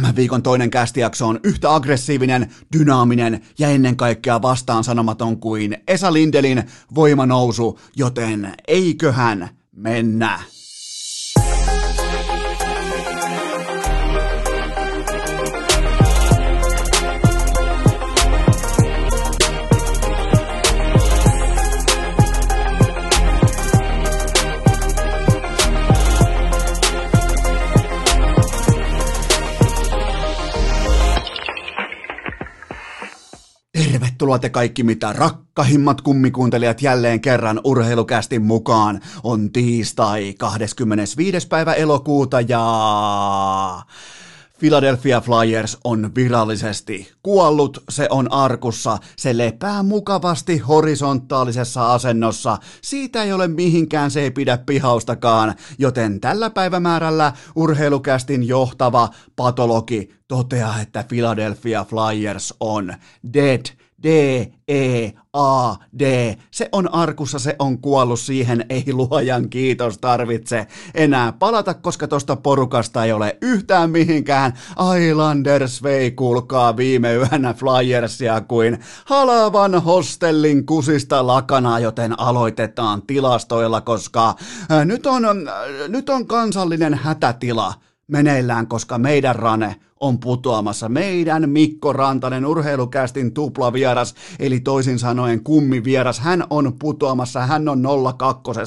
Tämän viikon toinen kästijakso on yhtä aggressiivinen, dynaaminen ja ennen kaikkea vastaan sanomaton kuin Esa Lindelin voimanousu, joten eiköhän mennä. Tervetuloa te kaikki mitä rakkahimmat kummikuuntelijat jälleen kerran urheilukästin mukaan. On tiistai 25. päivä elokuuta ja... Philadelphia Flyers on virallisesti kuollut, se on arkussa, se lepää mukavasti horisontaalisessa asennossa, siitä ei ole mihinkään, se ei pidä pihaustakaan, joten tällä päivämäärällä urheilukästin johtava patologi toteaa, että Philadelphia Flyers on dead, D, E, A, D. Se on arkussa, se on kuollut, siihen ei luojan kiitos tarvitse enää palata, koska tosta porukasta ei ole yhtään mihinkään. Islanders vei, kuulkaa viime yönä Flyersia kuin halavan hostellin kusista lakanaa, joten aloitetaan tilastoilla, koska nyt on, nyt on kansallinen hätätila meneillään, koska meidän rane on putoamassa. Meidän Mikko Rantanen, urheilukästin tuplavieras, eli toisin sanoen kummivieras, hän on putoamassa, hän on 02.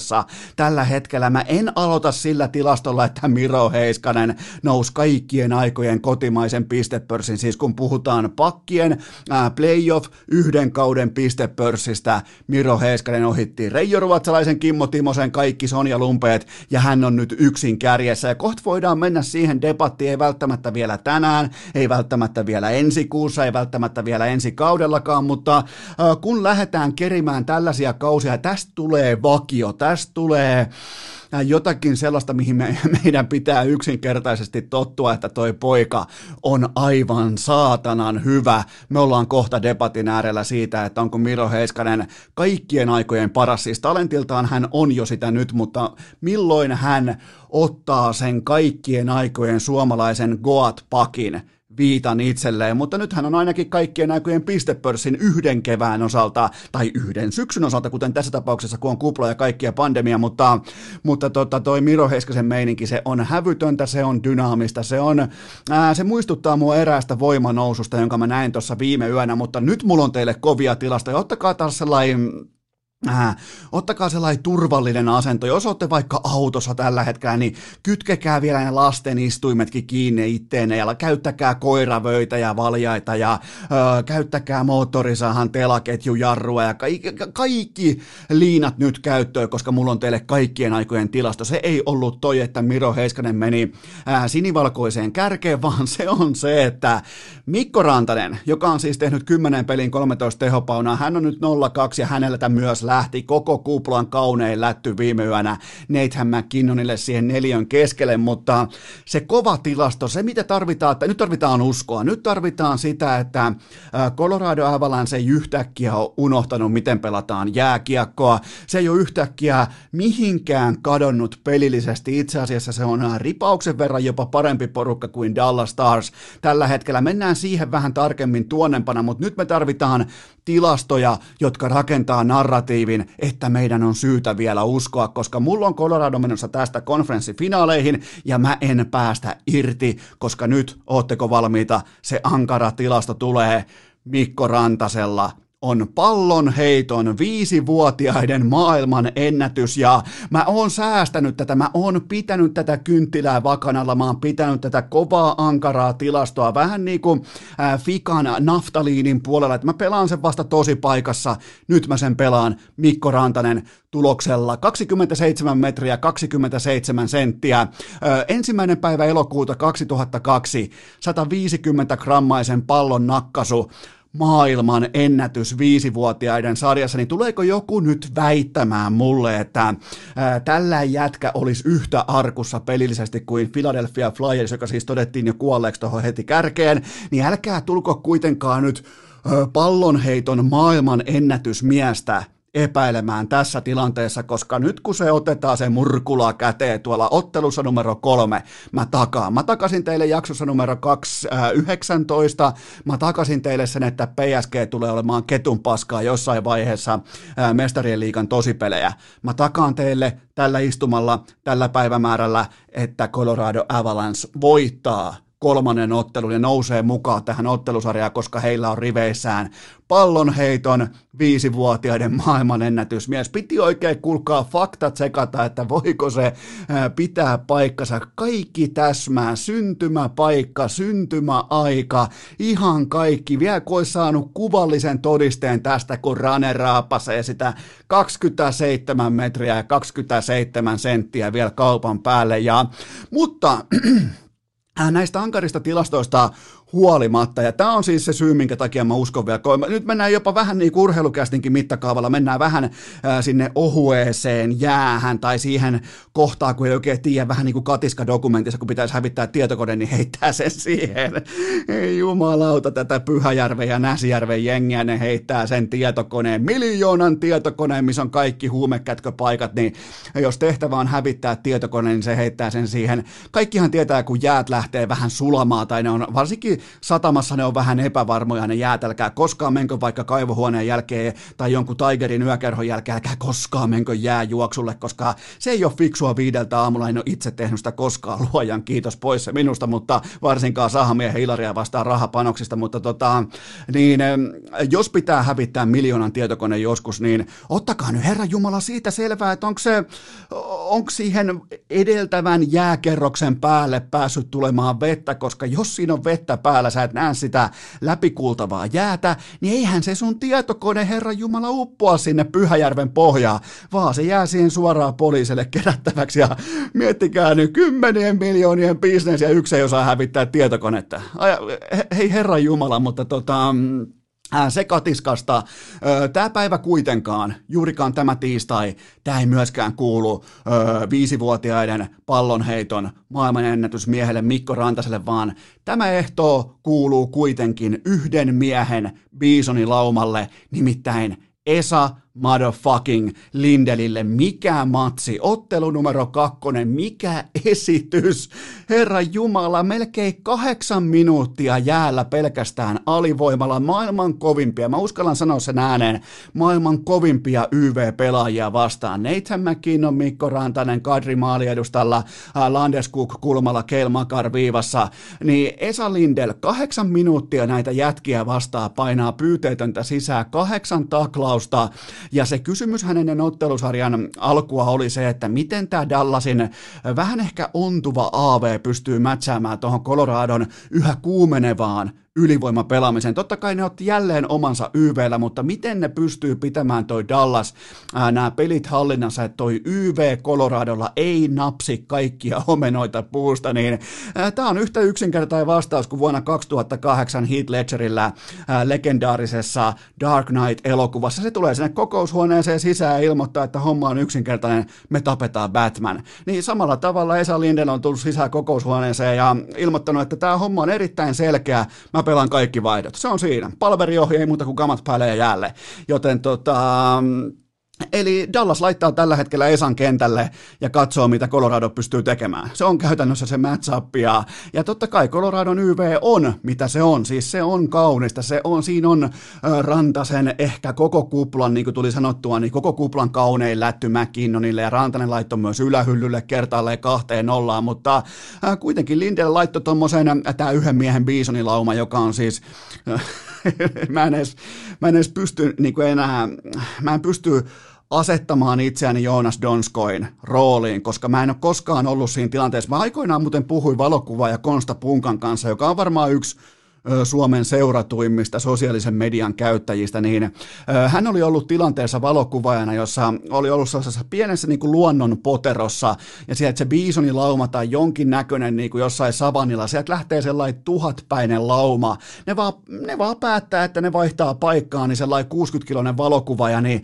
Tällä hetkellä mä en aloita sillä tilastolla, että Miro Heiskanen nousi kaikkien aikojen kotimaisen pistepörssin, siis kun puhutaan pakkien ää, playoff yhden kauden pistepörssistä, Miro Heiskanen ohitti Reijo Ruotsalaisen, Kimmo Timosen, kaikki Sonja Lumpeet, ja hän on nyt yksin kärjessä, ja kohta voidaan mennä siihen debattiin, ei välttämättä vielä tänään, tänään, ei välttämättä vielä ensi kuussa, ei välttämättä vielä ensi kaudellakaan, mutta kun lähdetään kerimään tällaisia kausia, tästä tulee vakio, tästä tulee jotakin sellaista, mihin me, meidän pitää yksinkertaisesti tottua, että toi poika on aivan saatanan hyvä. Me ollaan kohta debatin äärellä siitä, että onko Miro Heiskanen kaikkien aikojen paras. Siis talentiltaan hän on jo sitä nyt, mutta milloin hän ottaa sen kaikkien aikojen suomalaisen Goat-pakin viitan itselleen, mutta nythän on ainakin kaikkien aikojen pistepörssin yhden kevään osalta, tai yhden syksyn osalta, kuten tässä tapauksessa, kun on kupla ja kaikkia pandemia, mutta, mutta tota, toi Miro Heiskasen meininki, se on hävytöntä, se on dynaamista, se on, ää, se muistuttaa mua eräästä voimanoususta, jonka mä näin tuossa viime yönä, mutta nyt mulla on teille kovia tilastoja, ottakaa taas sellainen Äh, ottakaa sellainen turvallinen asento. Jos olette vaikka autossa tällä hetkellä, niin kytkekää vielä ne lasten istuimetkin kiinni itteenne ja käyttäkää koiravöitä ja valjaita ja ö, käyttäkää moottorisahan telaketjujarrua ja kaikki, kaikki liinat nyt käyttöön, koska mulla on teille kaikkien aikojen tilasto. Se ei ollut toi, että Miro Heiskanen meni ää, sinivalkoiseen kärkeen, vaan se on se, että Mikko Rantanen, joka on siis tehnyt 10 pelin 13 tehopaunaa, hän on nyt 02 ja häneltä myös lähti koko kuplan kaunein lätty viime yönä Nathan McKinnonille siihen neljön keskelle, mutta se kova tilasto, se mitä tarvitaan, että nyt tarvitaan uskoa, nyt tarvitaan sitä, että Colorado Avalanche ei yhtäkkiä ole unohtanut, miten pelataan jääkiekkoa, se ei ole yhtäkkiä mihinkään kadonnut pelillisesti, itse asiassa se on ripauksen verran jopa parempi porukka kuin Dallas Stars. Tällä hetkellä mennään siihen vähän tarkemmin tuonnempana, mutta nyt me tarvitaan tilastoja, jotka rakentaa narratiivin, että meidän on syytä vielä uskoa, koska mulla on Colorado menossa tästä konferenssifinaaleihin ja mä en päästä irti, koska nyt ootteko valmiita, se ankara tilasto tulee Mikko Rantasella on pallon heiton viisivuotiaiden maailman ennätys. Ja mä oon säästänyt tätä, mä oon pitänyt tätä kynttilää vakanalla, mä oon pitänyt tätä kovaa ankaraa tilastoa vähän niin kuin äh, Fikan naftaliinin puolella, että mä pelaan sen vasta tosi paikassa, nyt mä sen pelaan Mikko Rantanen tuloksella. 27 metriä 27 senttiä. Ö, ensimmäinen päivä elokuuta 2002, 150 grammaisen pallon nakkasu, maailman ennätys viisivuotiaiden sarjassa, niin tuleeko joku nyt väittämään mulle, että ää, tällä jätkä olisi yhtä arkussa pelillisesti kuin Philadelphia Flyers, joka siis todettiin jo kuolleeksi tuohon heti kärkeen, niin älkää tulko kuitenkaan nyt pallonheiton maailman ennätysmiestä epäilemään tässä tilanteessa, koska nyt kun se otetaan se murkula käteen tuolla ottelussa numero kolme, mä takaan. Mä takasin teille jaksossa numero 219, äh, mä takasin teille sen, että PSG tulee olemaan ketun paskaa jossain vaiheessa äh, mestarien liikan tosipelejä. Mä takaan teille tällä istumalla, tällä päivämäärällä, että Colorado Avalanche voittaa kolmannen ottelun ja nousee mukaan tähän ottelusarjaan, koska heillä on riveissään pallonheiton viisivuotiaiden maailmanennätysmies. Piti oikein kulkaa fakta tsekata, että voiko se pitää paikkansa. Kaikki täsmää, syntymäpaikka, syntymäaika, ihan kaikki. Vielä kun olisi saanut kuvallisen todisteen tästä, kun Rane raapasee sitä 27 metriä ja 27 senttiä vielä kaupan päälle. Ja, mutta näistä ankarista tilastoista huolimatta. Ja tämä on siis se syy, minkä takia mä uskon vielä. Nyt mennään jopa vähän niin urheilukästinkin mittakaavalla, mennään vähän ää, sinne ohueeseen jäähän tai siihen kohtaan, kun ei oikein tiedä, vähän niin kuin katiska-dokumentissa, kun pitäisi hävittää tietokone, niin heittää sen siihen. Ei jumalauta tätä Pyhäjärven ja Näsijärven jengiä, ne heittää sen tietokoneen, miljoonan tietokoneen, missä on kaikki huumekätköpaikat, niin jos tehtävä on hävittää tietokone, niin se heittää sen siihen. Kaikkihan tietää, kun jäät lähtee vähän sulamaan, tai ne on varsinkin satamassa ne on vähän epävarmoja ne jäät, älkää koskaan menkö vaikka kaivohuoneen jälkeen tai jonkun Tigerin yökerhon jälkeen, älkää koskaan menkö jääjuoksulle, koska se ei ole fiksua viideltä aamulla, en ole itse tehnyt sitä koskaan, luojan kiitos pois se minusta, mutta varsinkaan sahamiehen Hilaria vastaan rahapanoksista, mutta tota, niin jos pitää hävittää miljoonan tietokone joskus, niin ottakaa nyt Herra Jumala siitä selvää, että onko se, onko siihen edeltävän jääkerroksen päälle päässyt tulemaan vettä, koska jos siinä on vettä päällä, päällä, sä et näe sitä läpikultavaa jäätä, niin eihän se sun tietokone Herra Jumala uppoa sinne Pyhäjärven pohjaan, vaan se jää siihen suoraan poliisille kerättäväksi ja miettikää nyt kymmenien miljoonien bisnes ja yksi ei osaa hävittää tietokonetta. Hei Herra Jumala, mutta tota, se katiskasta. Tämä päivä kuitenkaan, juurikaan tämä tiistai, tämä ei myöskään kuulu viisivuotiaiden pallonheiton maailmanennätysmiehelle Mikko Rantaselle, vaan tämä ehto kuuluu kuitenkin yhden miehen Bisonilaumalle, nimittäin Esa motherfucking Lindelille. Mikä matsi, ottelu numero kakkonen, mikä esitys. Herra Jumala, melkein kahdeksan minuuttia jäällä pelkästään alivoimalla maailman kovimpia. Mä uskallan sanoa sen ääneen, maailman kovimpia YV-pelaajia vastaan. Nathan McKinnon, Mikko Rantanen, Kadri Maaliedustalla, Landeskuk kulmalla, Keil Makar viivassa. Niin Esa Lindel, kahdeksan minuuttia näitä jätkiä vastaan painaa pyyteetöntä sisään, kahdeksan taklausta, ja se kysymys hänen ottelusarjan alkua oli se, että miten tämä Dallasin vähän ehkä ontuva AV pystyy mätsäämään tuohon Coloradon yhä kuumenevaan ylivoimapelaamiseen. Totta kai ne otti jälleen omansa YVllä, mutta miten ne pystyy pitämään toi Dallas nämä pelit hallinnassa, että toi YV Coloradolla ei napsi kaikkia omenoita puusta, niin tämä on yhtä yksinkertainen vastaus kuin vuonna 2008 Heath Ledgerillä ää, legendaarisessa Dark Knight-elokuvassa. Se tulee sinne kokoushuoneeseen sisään ja ilmoittaa, että homma on yksinkertainen, me tapetaan Batman. Niin samalla tavalla Esa Linden on tullut sisään kokoushuoneeseen ja ilmoittanut, että tämä homma on erittäin selkeä, mä pelaan kaikki vaihdot. Se on siinä. Palveriohje ei muuta kuin kamat päälle ja jäälle. Joten tota, Eli Dallas laittaa tällä hetkellä Esan kentälle ja katsoo, mitä Colorado pystyy tekemään. Se on käytännössä se matchup ja, ja totta kai Coloradon YV on, mitä se on. Siis se on kaunista, se on, siinä on Rantasen ehkä koko kuplan, niin kuin tuli sanottua, niin koko kuplan kaunein lätty McKinnonille ja Rantanen laittoi myös ylähyllylle kertaalleen kahteen nollaan, mutta äh, kuitenkin Lindell laittoi tuommoisen, äh, tämä yhden miehen Bisonilauma, joka on siis... Äh, mä, en edes, mä en edes pysty niin kuin enää, mä en pysty asettamaan itseäni Joonas Donskoin rooliin, koska mä en ole koskaan ollut siinä tilanteessa. Mä aikoinaan muuten puhuin valokuvaaja Konsta Punkan kanssa, joka on varmaan yksi Suomen seuratuimmista sosiaalisen median käyttäjistä, niin hän oli ollut tilanteessa valokuvaajana, jossa oli ollut sellaisessa pienessä niin kuin luonnon poterossa, ja sieltä se biisoni lauma tai jonkin näköinen niin kuin jossain savannilla, sieltä lähtee sellainen tuhatpäinen lauma, ne vaan, ne vaan päättää, että ne vaihtaa paikkaa, niin sellainen 60-kiloinen valokuvaaja, niin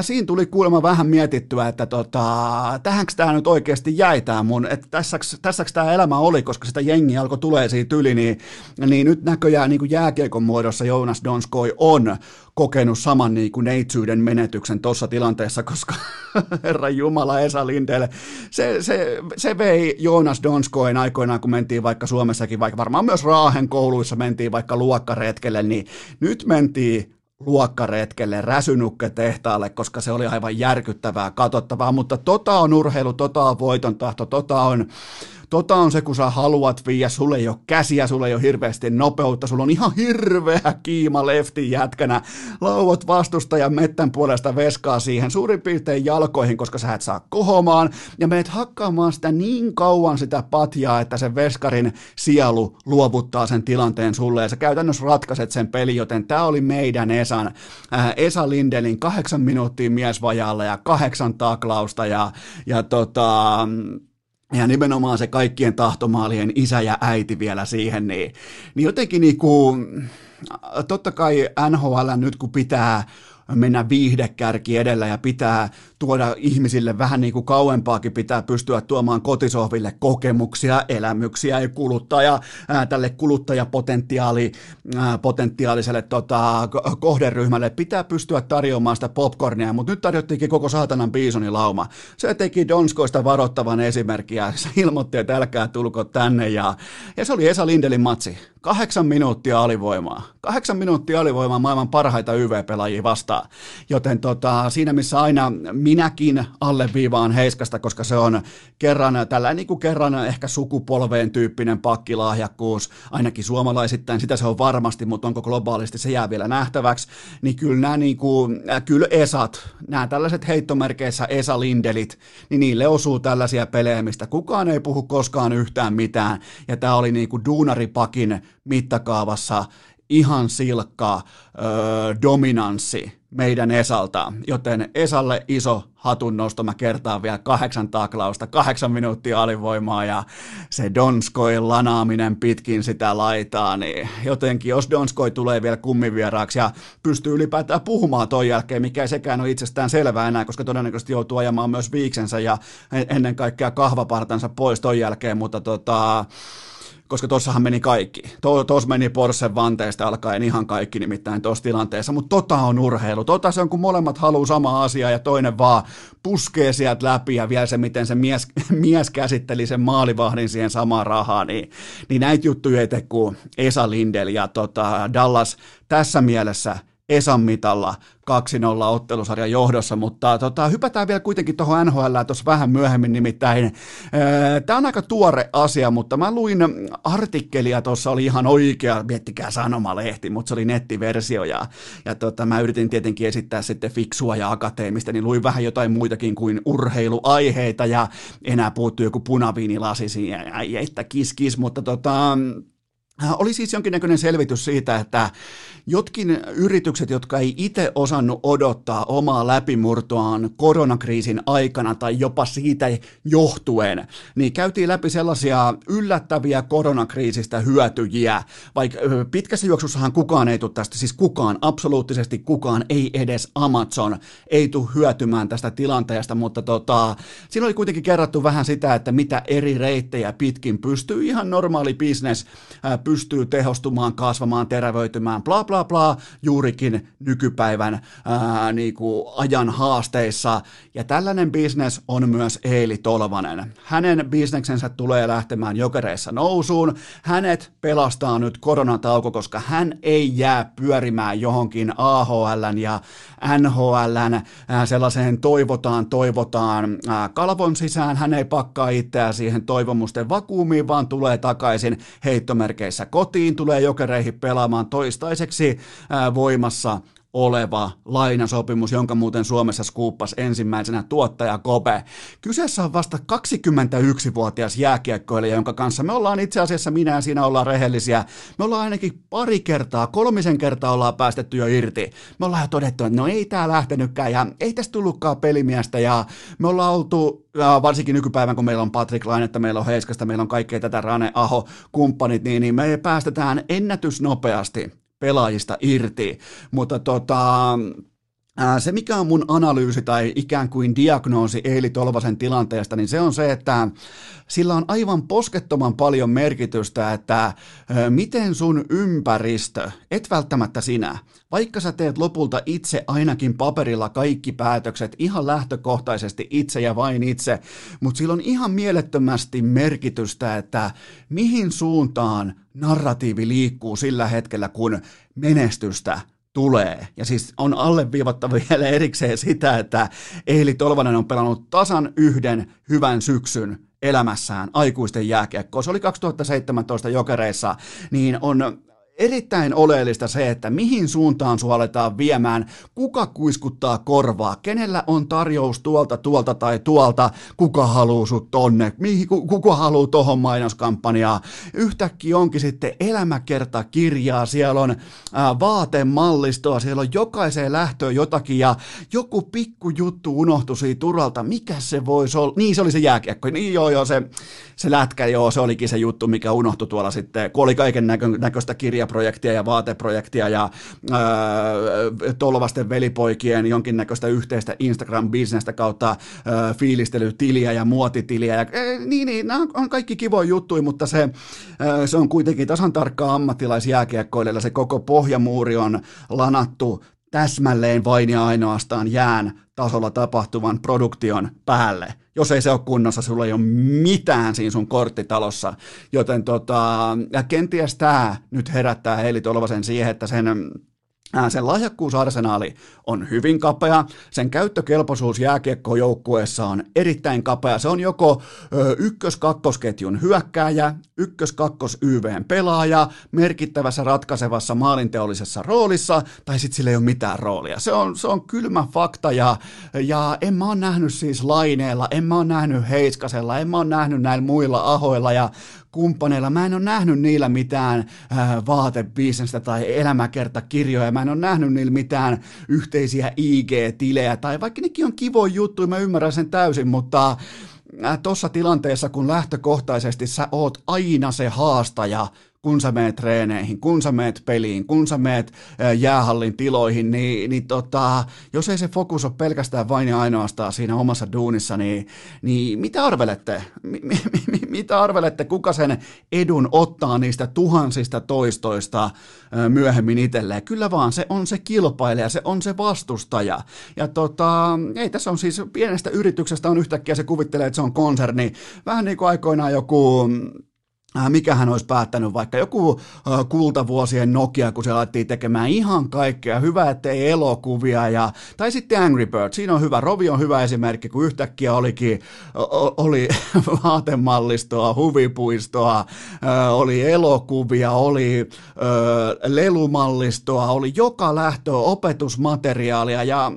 siinä tuli kuulemma vähän mietittyä, että tota, tähänkö tämä nyt oikeasti jäi tämä mun, että tässäks, tässäks tämä elämä oli, koska sitä jengi alkoi tulee siitä yli, niin, niin nyt nyt näköjään niin kuin jääkiekon muodossa Jonas Donskoi on kokenut saman niin kuin neitsyyden menetyksen tuossa tilanteessa, koska herra Jumala Esa Lindelle, se, se, se vei Jonas Donskoin aikoinaan, kun mentiin vaikka Suomessakin, vaikka varmaan myös Raahen kouluissa mentiin vaikka luokkaretkelle, niin nyt mentiin luokkaretkelle, räsynukke tehtaalle, koska se oli aivan järkyttävää, katsottavaa, mutta tota on urheilu, tota on voiton tahto, tota on Tota on se, kun sä haluat viiä, sulle ei ole käsiä, sulle ei ole hirveästi nopeutta, sulla on ihan hirveä kiima leftin jätkänä, lauot vastustajan mettän puolesta veskaa siihen suurin piirtein jalkoihin, koska sä et saa kohomaan, ja meet hakkaamaan sitä niin kauan sitä patjaa, että se veskarin sielu luovuttaa sen tilanteen sulle, ja sä käytännössä ratkaiset sen peli, joten tää oli meidän Esan, äh, Esa Lindelin kahdeksan minuuttia miesvajalla ja kahdeksan taklausta, ja, ja tota, ja nimenomaan se kaikkien tahtomaalien isä ja äiti vielä siihen, niin, niin jotenkin niin kuin, totta kai NHL nyt kun pitää mennä viihdekärki edellä ja pitää tuoda ihmisille vähän niin kuin kauempaakin, pitää pystyä tuomaan kotisohville kokemuksia, elämyksiä ja kuluttaja, ää, tälle kuluttajapotentiaali, ää, potentiaaliselle tota, kohderyhmälle pitää pystyä tarjoamaan sitä popcornia, mutta nyt tarjottiinkin koko saatanan lauma. Se teki Donskoista varoittavan esimerkkiä, se ilmoitti, että älkää tulko tänne ja, ja se oli Esa Lindelin matsi. Kahdeksan minuuttia alivoimaa. Kahdeksan minuuttia alivoimaa maailman parhaita YV-pelaajia vastaan. Joten tota, siinä missä aina minäkin alleviivaan Heiskasta, koska se on kerran, tällä niin kuin kerran ehkä sukupolveen tyyppinen pakkilahjakkuus, ainakin suomalaisittain, sitä se on varmasti, mutta onko globaalisti, se jää vielä nähtäväksi, niin kyllä nämä niin kuin, äh, kyllä Esat, nämä tällaiset heittomerkeissä Esa Lindelit, niin niille osuu tällaisia pelejä, mistä kukaan ei puhu koskaan yhtään mitään, ja tämä oli niin kuin duunaripakin mittakaavassa ihan silkka öö, dominanssi meidän Esalta, joten Esalle iso hatun nosto, mä kertaan vielä kahdeksan taklausta, kahdeksan minuuttia alivoimaa ja se Donskoin lanaaminen pitkin sitä laitaa, niin jotenkin jos Donskoi tulee vielä kummivieraaksi ja pystyy ylipäätään puhumaan ton jälkeen, mikä ei sekään ole itsestään selvää enää, koska todennäköisesti joutuu ajamaan myös viiksensä ja ennen kaikkea kahvapartansa pois ton jälkeen, mutta tota, koska tuossahan meni kaikki. Tuossa meni Porsche vanteesta alkaen ihan kaikki nimittäin tuossa tilanteessa, mutta tota on urheilu. Tota se on, kun molemmat haluaa sama asia ja toinen vaan puskee sieltä läpi ja vielä se, miten se mies, mies käsitteli sen maalivahdin siihen samaan rahaan, niin, niin näitä juttuja ei tee kuin Esa Lindel ja tota, Dallas tässä mielessä – Esan mitalla 2-0 ottelusarjan johdossa, mutta tota, hypätään vielä kuitenkin tuohon NHL tuossa vähän myöhemmin, nimittäin. Tämä on aika tuore asia, mutta mä luin artikkelia, tuossa oli ihan oikea, miettikää sanomalehti, mutta se oli nettiversio ja, ja tota, mä yritin tietenkin esittää sitten fiksua ja akateemista, niin luin vähän jotain muitakin kuin urheiluaiheita ja enää puuttuu joku punaviinilasi siihen, että kis kis, mutta tota, oli siis jonkinnäköinen selvitys siitä, että jotkin yritykset, jotka ei itse osannut odottaa omaa läpimurtoaan koronakriisin aikana tai jopa siitä johtuen, niin käytiin läpi sellaisia yllättäviä koronakriisistä hyötyjiä, vaikka pitkässä juoksussahan kukaan ei tule tästä, siis kukaan, absoluuttisesti kukaan, ei edes Amazon, ei tule hyötymään tästä tilanteesta, mutta tota, siinä oli kuitenkin kerrattu vähän sitä, että mitä eri reittejä pitkin pystyy. Ihan normaali business, pystyy tehostumaan, kasvamaan, terävöitymään, bla bla bla, juurikin nykypäivän ää, niin kuin ajan haasteissa. Ja tällainen bisnes on myös Eeli Tolvanen. Hänen bisneksensä tulee lähtemään jokereissa nousuun. Hänet pelastaa nyt koronatauko, koska hän ei jää pyörimään johonkin AHL ja NHL sellaiseen toivotaan, toivotaan kalvon sisään. Hän ei pakkaa itseään siihen toivomusten vakuumiin, vaan tulee takaisin heittomerkeissä kotiin, tulee jokereihin pelaamaan toistaiseksi voimassa oleva lainasopimus, jonka muuten Suomessa skuuppas ensimmäisenä tuottaja Kope. Kyseessä on vasta 21-vuotias jääkiekkoilija, jonka kanssa me ollaan itse asiassa, minä ja siinä ollaan rehellisiä, me ollaan ainakin pari kertaa, kolmisen kertaa ollaan päästetty jo irti. Me ollaan jo todettu, että no ei tää lähtenytkään ja ei tästä tullutkaan pelimiestä ja me ollaan oltu varsinkin nykypäivän, kun meillä on Patrick Lainetta, meillä on Heiskasta, meillä on kaikkea tätä Rane, Aho, kumppanit, niin, niin me päästetään ennätysnopeasti pelaajista irti, mutta tota, se, mikä on mun analyysi tai ikään kuin diagnoosi Eili Tolvasen tilanteesta, niin se on se, että sillä on aivan poskettoman paljon merkitystä, että miten sun ympäristö, et välttämättä sinä, vaikka sä teet lopulta itse ainakin paperilla kaikki päätökset ihan lähtökohtaisesti itse ja vain itse, mutta sillä on ihan mielettömästi merkitystä, että mihin suuntaan narratiivi liikkuu sillä hetkellä, kun menestystä tulee. Ja siis on alleviivattava vielä erikseen sitä, että Eili Tolvanen on pelannut tasan yhden hyvän syksyn elämässään aikuisten jääkiekkoa. Se oli 2017 jokereissa, niin on erittäin oleellista se, että mihin suuntaan sua aletaan viemään, kuka kuiskuttaa korvaa, kenellä on tarjous tuolta, tuolta tai tuolta, kuka haluaa sut tonne, mihin, kuka haluaa tohon mainoskampanjaa. Yhtäkkiä onkin sitten elämäkertakirjaa, siellä on ää, vaatemallistoa, siellä on jokaiseen lähtöön jotakin ja joku pikku juttu unohtui siitä turalta, mikä se voisi olla, niin se oli se jääkiekko, niin joo joo se, se lätkä, joo se olikin se juttu, mikä unohtui tuolla sitten, kun oli kaiken näkö, näköistä kirjaa mediaprojektia ja vaateprojektia ja ää, Tolvasten velipoikien jonkinnäköistä yhteistä Instagram-bisnestä kautta ää, fiilistelytiliä ja muotitiliä. Ja, ää, niin, niin, nämä on kaikki kivoja juttuja, mutta se, ää, se on kuitenkin tasan tarkkaa ammattilaisjääkiekkoilijalle. Se koko pohjamuuri on lanattu täsmälleen vain ja ainoastaan jään tasolla tapahtuvan produktion päälle. Jos ei se ole kunnossa, sulla ei ole mitään siinä sun korttitalossa. Joten tota, ja kenties tämä nyt herättää Heili Tolvasen siihen, että sen sen lahjakkuusarsenaali on hyvin kapea, sen käyttökelpoisuus jääkiekkojoukkueessa on erittäin kapea. Se on joko ykkös-kakkosketjun hyökkääjä, ykkös-kakkos YVn pelaaja, merkittävässä ratkaisevassa maalinteollisessa roolissa, tai sitten sillä ei ole mitään roolia. Se on, se on kylmä fakta, ja, ja en mä ole nähnyt siis Laineella, en mä ole nähnyt Heiskasella, en mä ole nähnyt näillä muilla ahoilla, ja kumppaneilla. Mä en ole nähnyt niillä mitään äh, vaatebisnestä tai elämäkertakirjoja. Mä en ole nähnyt niillä mitään yhteisiä IG-tilejä tai vaikka nekin on kivoja juttuja, mä ymmärrän sen täysin, mutta äh, tuossa tilanteessa, kun lähtökohtaisesti sä oot aina se haastaja kun sä meet treeneihin, kun sä meet peliin, kun sä meet jäähallin tiloihin, niin, niin tota, jos ei se fokus ole pelkästään vain ja ainoastaan siinä omassa duunissa, niin, niin mitä arvelette? Mi, mi, mi, mitä arvelette, kuka sen edun ottaa niistä tuhansista toistoista myöhemmin itselleen? Kyllä vaan se on se kilpailija, se on se vastustaja. Ja tota, ei tässä on siis pienestä yrityksestä on yhtäkkiä se kuvittelee, että se on konserni. Vähän niin kuin aikoinaan joku Äh, mikä hän olisi päättänyt, vaikka joku äh, kultavuosien Nokia, kun se laitettiin tekemään ihan kaikkea, hyvä ettei elokuvia, ja, tai sitten Angry Birds, siinä on hyvä, Rovi on hyvä esimerkki, kun yhtäkkiä olikin, oli vaatemallistoa, huvipuistoa, äh, oli elokuvia, oli lelumallistoa, oli joka lähtö opetusmateriaalia, ja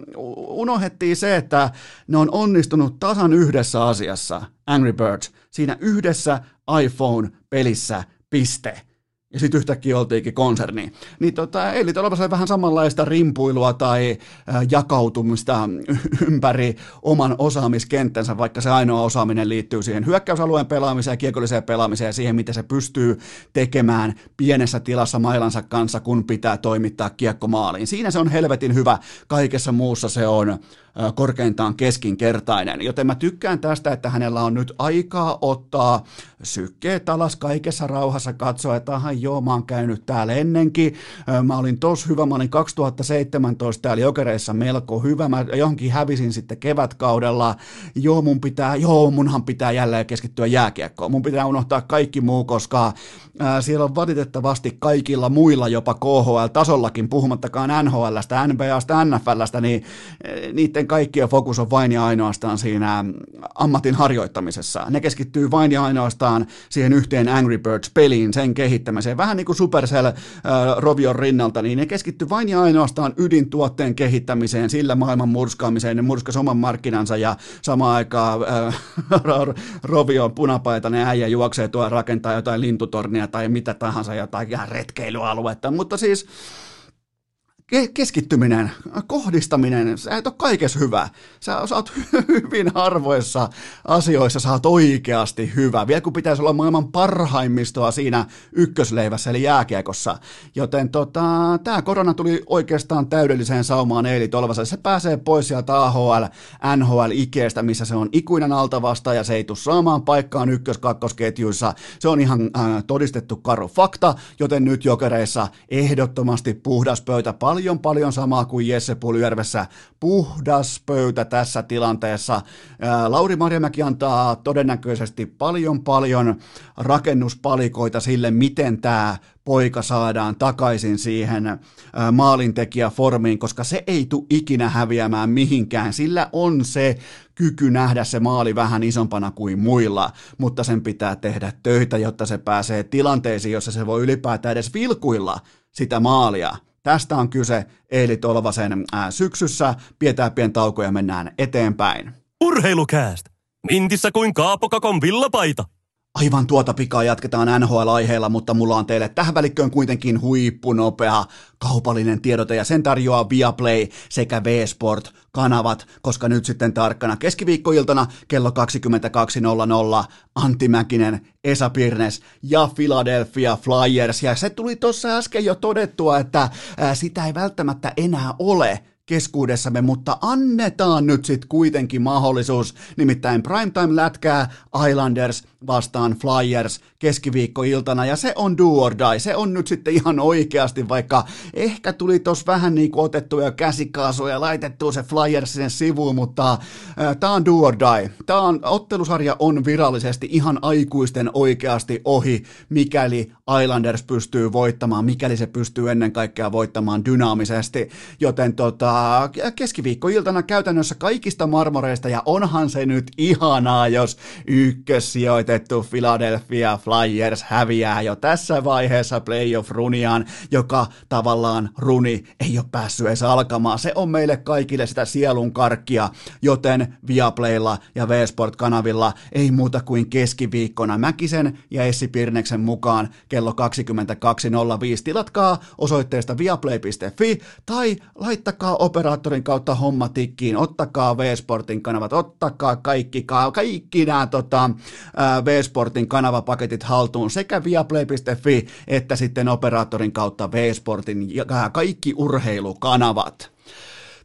unohdettiin se, että ne on onnistunut tasan yhdessä asiassa, Angry Birds, siinä yhdessä iPhone-pelissä, piste ja sitten yhtäkkiä oltiinkin konserni. Niin tota, eli oli vähän samanlaista rimpuilua tai jakautumista ympäri oman osaamiskenttänsä, vaikka se ainoa osaaminen liittyy siihen hyökkäysalueen pelaamiseen, kiekolliseen pelaamiseen ja siihen, miten se pystyy tekemään pienessä tilassa mailansa kanssa, kun pitää toimittaa kiekko maaliin. Siinä se on helvetin hyvä, kaikessa muussa se on korkeintaan keskinkertainen. Joten mä tykkään tästä, että hänellä on nyt aikaa ottaa sykkeet alas kaikessa rauhassa, katsoa, että joo, mä oon käynyt täällä ennenkin, mä olin tos hyvä, mä olin 2017 täällä Jokereissa melko hyvä, mä johonkin hävisin sitten kevätkaudella, joo mun pitää, joo munhan pitää jälleen keskittyä jääkiekkoon, mun pitää unohtaa kaikki muu, koska ää, siellä on valitettavasti kaikilla muilla jopa KHL-tasollakin, puhumattakaan NHLstä, NBAsta, NFLstä, niin niiden niiden kaikkien fokus on vain ja ainoastaan siinä ammatin harjoittamisessa. Ne keskittyy vain ja ainoastaan siihen yhteen Angry Birds-peliin, sen kehittämiseen. Vähän niin kuin Supercell äh, Rovion rinnalta, niin ne keskittyy vain ja ainoastaan ydintuotteen kehittämiseen, sillä maailman murskaamiseen. Ne murskas oman markkinansa ja samaan aikaan äh, Rovion punapaitainen äijä juoksee tuolla rakentaa jotain lintutornia tai mitä tahansa, jotain retkeilyaluetta. Mutta siis keskittyminen, kohdistaminen, sä et ole kaikessa hyvä. Sä, oot hyvin harvoissa asioissa, sä oot oikeasti hyvä. Vielä kun pitäisi olla maailman parhaimmistoa siinä ykkösleivässä, eli jääkiekossa. Joten tota, tämä korona tuli oikeastaan täydelliseen saumaan Eili Tolvaselle. Se pääsee pois sieltä AHL, NHL-ikeestä, missä se on ikuinen altavasta ja se ei tule saamaan paikkaan ykkös-kakkosketjuissa. Se on ihan äh, todistettu karu fakta, joten nyt jokereissa ehdottomasti puhdas pöytä paljon paljon paljon samaa kuin Jesse Puljärvessä. Puhdas pöytä tässä tilanteessa. Lauri Marjamäki antaa todennäköisesti paljon paljon rakennuspalikoita sille, miten tämä poika saadaan takaisin siihen maalintekijäformiin, koska se ei tule ikinä häviämään mihinkään. Sillä on se kyky nähdä se maali vähän isompana kuin muilla, mutta sen pitää tehdä töitä, jotta se pääsee tilanteisiin, jossa se voi ylipäätään edes vilkuilla sitä maalia. Tästä on kyse Eeli Tolvasen ää, syksyssä. Pidetään pien tauko ja mennään eteenpäin. Urheilukääst! Mintissä kuin Kaapokakon villapaita. Aivan tuota pikaa jatketaan NHL-aiheella, mutta mulla on teille tähän välikköön kuitenkin huippunopea kaupallinen tiedote ja sen tarjoaa Viaplay sekä V-Sport kanavat, koska nyt sitten tarkkana keskiviikkoiltana kello 22.00 Antti Mäkinen, Esa Pirnes ja Philadelphia Flyers. Ja se tuli tuossa äsken jo todettua, että sitä ei välttämättä enää ole keskuudessamme, mutta annetaan nyt sitten kuitenkin mahdollisuus, nimittäin primetime lätkää Islanders vastaan Flyers keskiviikkoiltana, ja se on do or die. Se on nyt sitten ihan oikeasti, vaikka ehkä tuli tos vähän niin kuin otettu jo käsikaasua ja laitettu se Flyersin sivuun, mutta äh, tää on do or die. Tää on, ottelusarja on virallisesti ihan aikuisten oikeasti ohi, mikäli Islanders pystyy voittamaan, mikäli se pystyy ennen kaikkea voittamaan dynaamisesti, joten tota, keskiviikkoiltana käytännössä kaikista marmoreista, ja onhan se nyt ihanaa, jos ykkössijoitettu Philadelphia Flyers häviää jo tässä vaiheessa playoff-runiaan, joka tavallaan runi ei ole päässyt edes alkamaan. Se on meille kaikille sitä sielun karkkia, joten Viaplaylla ja V-Sport-kanavilla ei muuta kuin keskiviikkona Mäkisen ja Essi Pirneksen mukaan kello 22.05. Tilatkaa osoitteesta viaplay.fi tai laittakaa operaattorin kautta homma tikkiin, ottakaa V-Sportin kanavat, ottakaa kaikki, kaikki nämä tota, V-Sportin kanavapaketit haltuun sekä viaplay.fi että sitten operaattorin kautta V-Sportin kaikki urheilukanavat.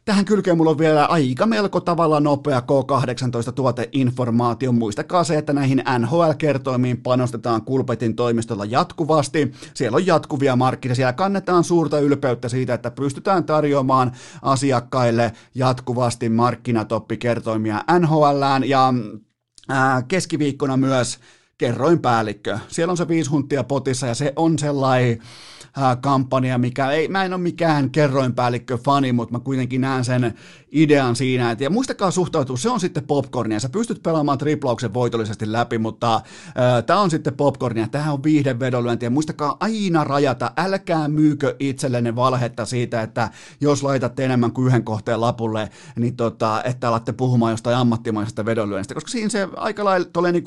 Tähän kylkeen mulla on vielä aika melko tavalla nopea K18-tuoteinformaatio. Muistakaa se, että näihin NHL-kertoimiin panostetaan Kulpetin toimistolla jatkuvasti. Siellä on jatkuvia markkinoita, siellä kannetaan suurta ylpeyttä siitä, että pystytään tarjoamaan asiakkaille jatkuvasti markkinatoppikertoimia NHLään ja keskiviikkona myös kerroinpäällikkö. Siellä on se viisi huntia potissa ja se on sellainen kampanja, mikä ei, mä en ole mikään kerroinpäällikkö fani, mutta mä kuitenkin näen sen idean siinä, että ja muistakaa suhtautua, se on sitten popcornia, sä pystyt pelaamaan triplauksen voitollisesti läpi, mutta tämä on sitten popcornia, tähän on viihdevedonlyönti ja muistakaa aina rajata, älkää myykö itsellenne valhetta siitä, että jos laitatte enemmän kuin yhden kohteen lapulle, niin tota, että alatte puhumaan jostain ammattimaisesta vedonlyönnistä, koska siinä se aika lailla niin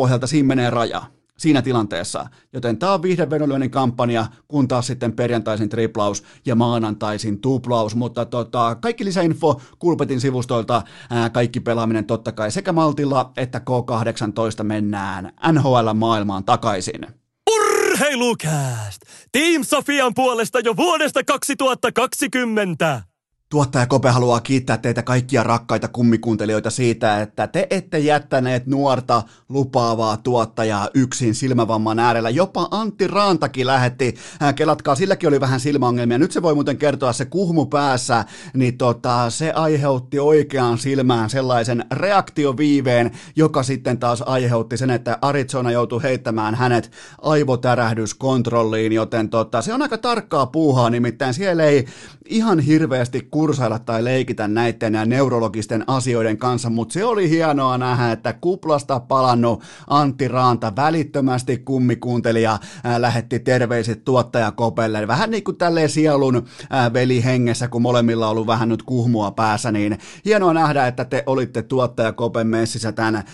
maalikkopohjalta siinä menee raja siinä tilanteessa. Joten tämä on viihdevedonlyönnin kampanja, kun taas sitten perjantaisin triplaus ja maanantaisin tuplaus. Mutta tota, kaikki lisäinfo Kulpetin sivustoilta, ää, kaikki pelaaminen totta kai sekä Maltilla että K18 mennään NHL-maailmaan takaisin. Urheilukääst! Team Sofian puolesta jo vuodesta 2020! Tuottaja Kope haluaa kiittää teitä kaikkia rakkaita kummikuuntelijoita siitä, että te ette jättäneet nuorta lupaavaa tuottajaa yksin silmävamman äärellä. Jopa Antti Rantakin lähetti, äh, kelatkaa, silläkin oli vähän silmäongelmia. Nyt se voi muuten kertoa se kuhmu päässä, niin tota, se aiheutti oikeaan silmään sellaisen reaktioviiveen, joka sitten taas aiheutti sen, että Arizona joutui heittämään hänet aivotärähdyskontrolliin, joten tota, se on aika tarkkaa puuhaa, nimittäin siellä ei ihan hirveästi kursailla tai leikitä näiden ja neurologisten asioiden kanssa, mutta se oli hienoa nähdä, että kuplasta palannut Antti Raanta välittömästi kummikuuntelija ää, lähetti terveiset tuottaja Kopelle. Vähän niin kuin tälleen sielun ää, veli hengessä, kun molemmilla on ollut vähän nyt kuhmua päässä, niin hienoa nähdä, että te olitte tuottaja Kopen messissä tämän ää,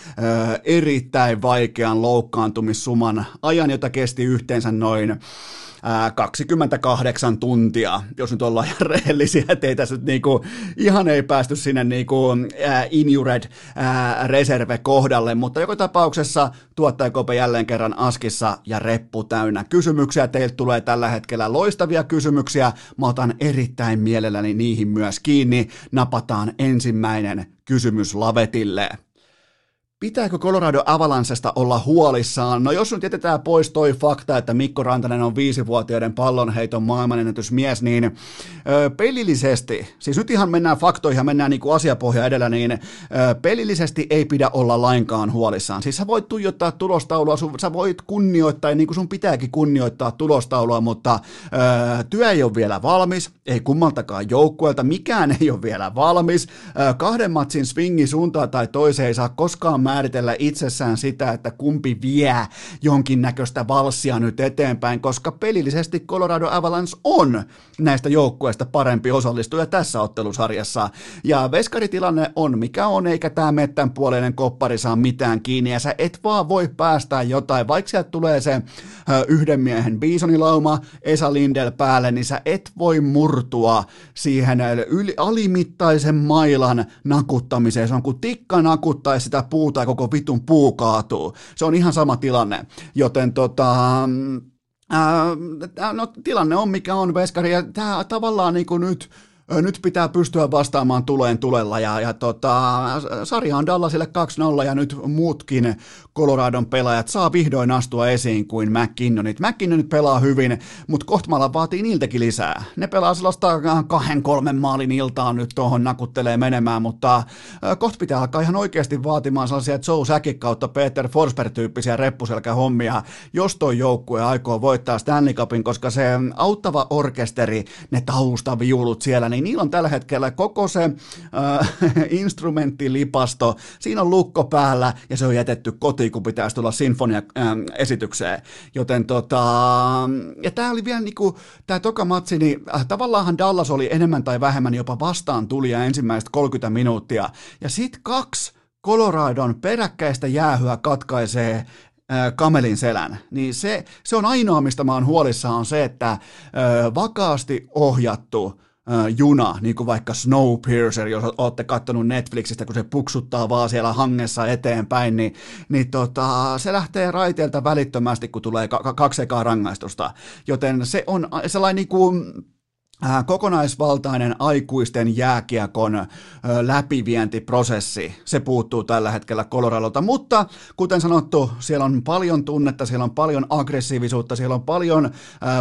erittäin vaikean loukkaantumissuman ajan, jota kesti yhteensä noin ää, 28 tuntia, jos nyt ollaan ihan rehellisiä, ettei tässä nyt niinku, ihan ei päästy sinne niinku, ää, injured reserve kohdalle, mutta joka tapauksessa tuottajakope jälleen kerran askissa ja reppu täynnä kysymyksiä. Teiltä tulee tällä hetkellä loistavia kysymyksiä. Mä otan erittäin mielelläni niihin myös kiinni. Napataan ensimmäinen kysymys lavetille. Pitääkö Colorado Avalancesta olla huolissaan? No jos nyt jätetään pois toi fakta, että Mikko Rantanen on viisivuotiaiden pallonheiton maailmanennätysmies, niin ö, pelillisesti, siis nyt ihan mennään faktoihin ja mennään niin kuin asiapohja edellä, niin ö, pelillisesti ei pidä olla lainkaan huolissaan. Siis sä voit tuijottaa tulostaulua, sun, sä voit kunnioittaa, niin kuin sun pitääkin kunnioittaa tulostaulua, mutta ö, työ ei ole vielä valmis, ei kummaltakaan joukkueelta, mikään ei ole vielä valmis. Ö, kahden matsin swingi suuntaan tai toiseen ei saa koskaan määritellä itsessään sitä, että kumpi vie jonkinnäköistä valssia nyt eteenpäin, koska pelillisesti Colorado Avalanche on näistä joukkueista parempi osallistuja tässä ottelusarjassa. Ja veskaritilanne on mikä on, eikä tämä mettän puoleinen koppari saa mitään kiinni, ja sä et vaan voi päästää jotain, vaikka sieltä tulee se yhden miehen Bisonilauma, Esa Lindel päälle, niin sä et voi murtua siihen yli, alimittaisen mailan nakuttamiseen. Se on kuin tikka nakuttaisi sitä puuta tai koko vitun puu kaatuu. Se on ihan sama tilanne. Joten tota, ää, no, tilanne on mikä on, Veskari, ja tämä tavallaan niin kuin nyt nyt pitää pystyä vastaamaan tuleen tulella ja, ja tota, sarja on Dallasille 2-0 ja nyt muutkin Coloradon pelaajat saa vihdoin astua esiin kuin McKinnonit. McKinnonit pelaa hyvin, mutta kohtamalla vaatii niiltäkin lisää. Ne pelaa sellaista kahden kolmen maalin iltaa nyt tuohon nakuttelee menemään, mutta kohta pitää alkaa ihan oikeasti vaatimaan sellaisia Joe Säkin kautta Peter Forsberg-tyyppisiä reppuselkä hommia, jos toi joukkue aikoo voittaa Stanley Cupin, koska se auttava orkesteri, ne taustaviulut siellä, niin niillä on tällä hetkellä koko se äh, instrumenttilipasto, siinä on lukko päällä ja se on jätetty kotiin, kun pitäisi tulla sinfonia-esitykseen. Ähm, Joten tota, ja tämä oli vielä niinku, tämä toka matsi, niin äh, tavallaanhan Dallas oli enemmän tai vähemmän jopa vastaan tuli ja ensimmäistä 30 minuuttia. Ja sitten kaksi Coloradon peräkkäistä jäähyä katkaisee kamelin selän, niin se, se on ainoa, mistä mä oon huolissaan, on se, että ö, vakaasti ohjattu juna, niin kuin vaikka Snowpiercer, jos olette katsonut Netflixistä, kun se puksuttaa vaan siellä hangessa eteenpäin, niin, niin tota, se lähtee raiteelta välittömästi, kun tulee kaksi ekaa rangaistusta. Joten se on sellainen niin kuin, Äh, kokonaisvaltainen aikuisten jääkiekon äh, läpivientiprosessi, se puuttuu tällä hetkellä Coloradolta, mutta kuten sanottu, siellä on paljon tunnetta, siellä on paljon aggressiivisuutta, siellä on paljon äh,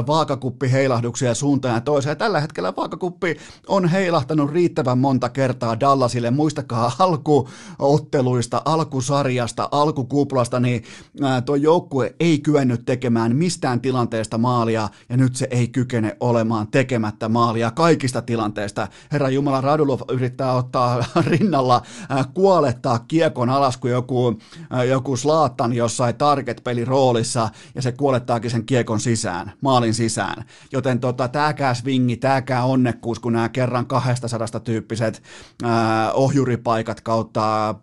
vaakakuppi-heilahduksia suuntaan ja toiseen, tällä hetkellä vaakakuppi on heilahtanut riittävän monta kertaa Dallasille, muistakaa alkuotteluista, alkusarjasta, alkukuplasta, niin tuo joukkue ei kyennyt tekemään mistään tilanteesta maalia, ja nyt se ei kykene olemaan tekemättä tekemättä maalia kaikista tilanteista. Herra Jumala Radulov yrittää ottaa rinnalla, äh, kuolettaa kiekon alas kuin joku, äh, joku slaattan jossain target-peli roolissa ja se kuolettaakin sen kiekon sisään, maalin sisään. Joten tota, tääkään swingi, tääkään onnekkuus, kun nämä kerran 200 tyyppiset äh, ohjuripaikat kautta äh,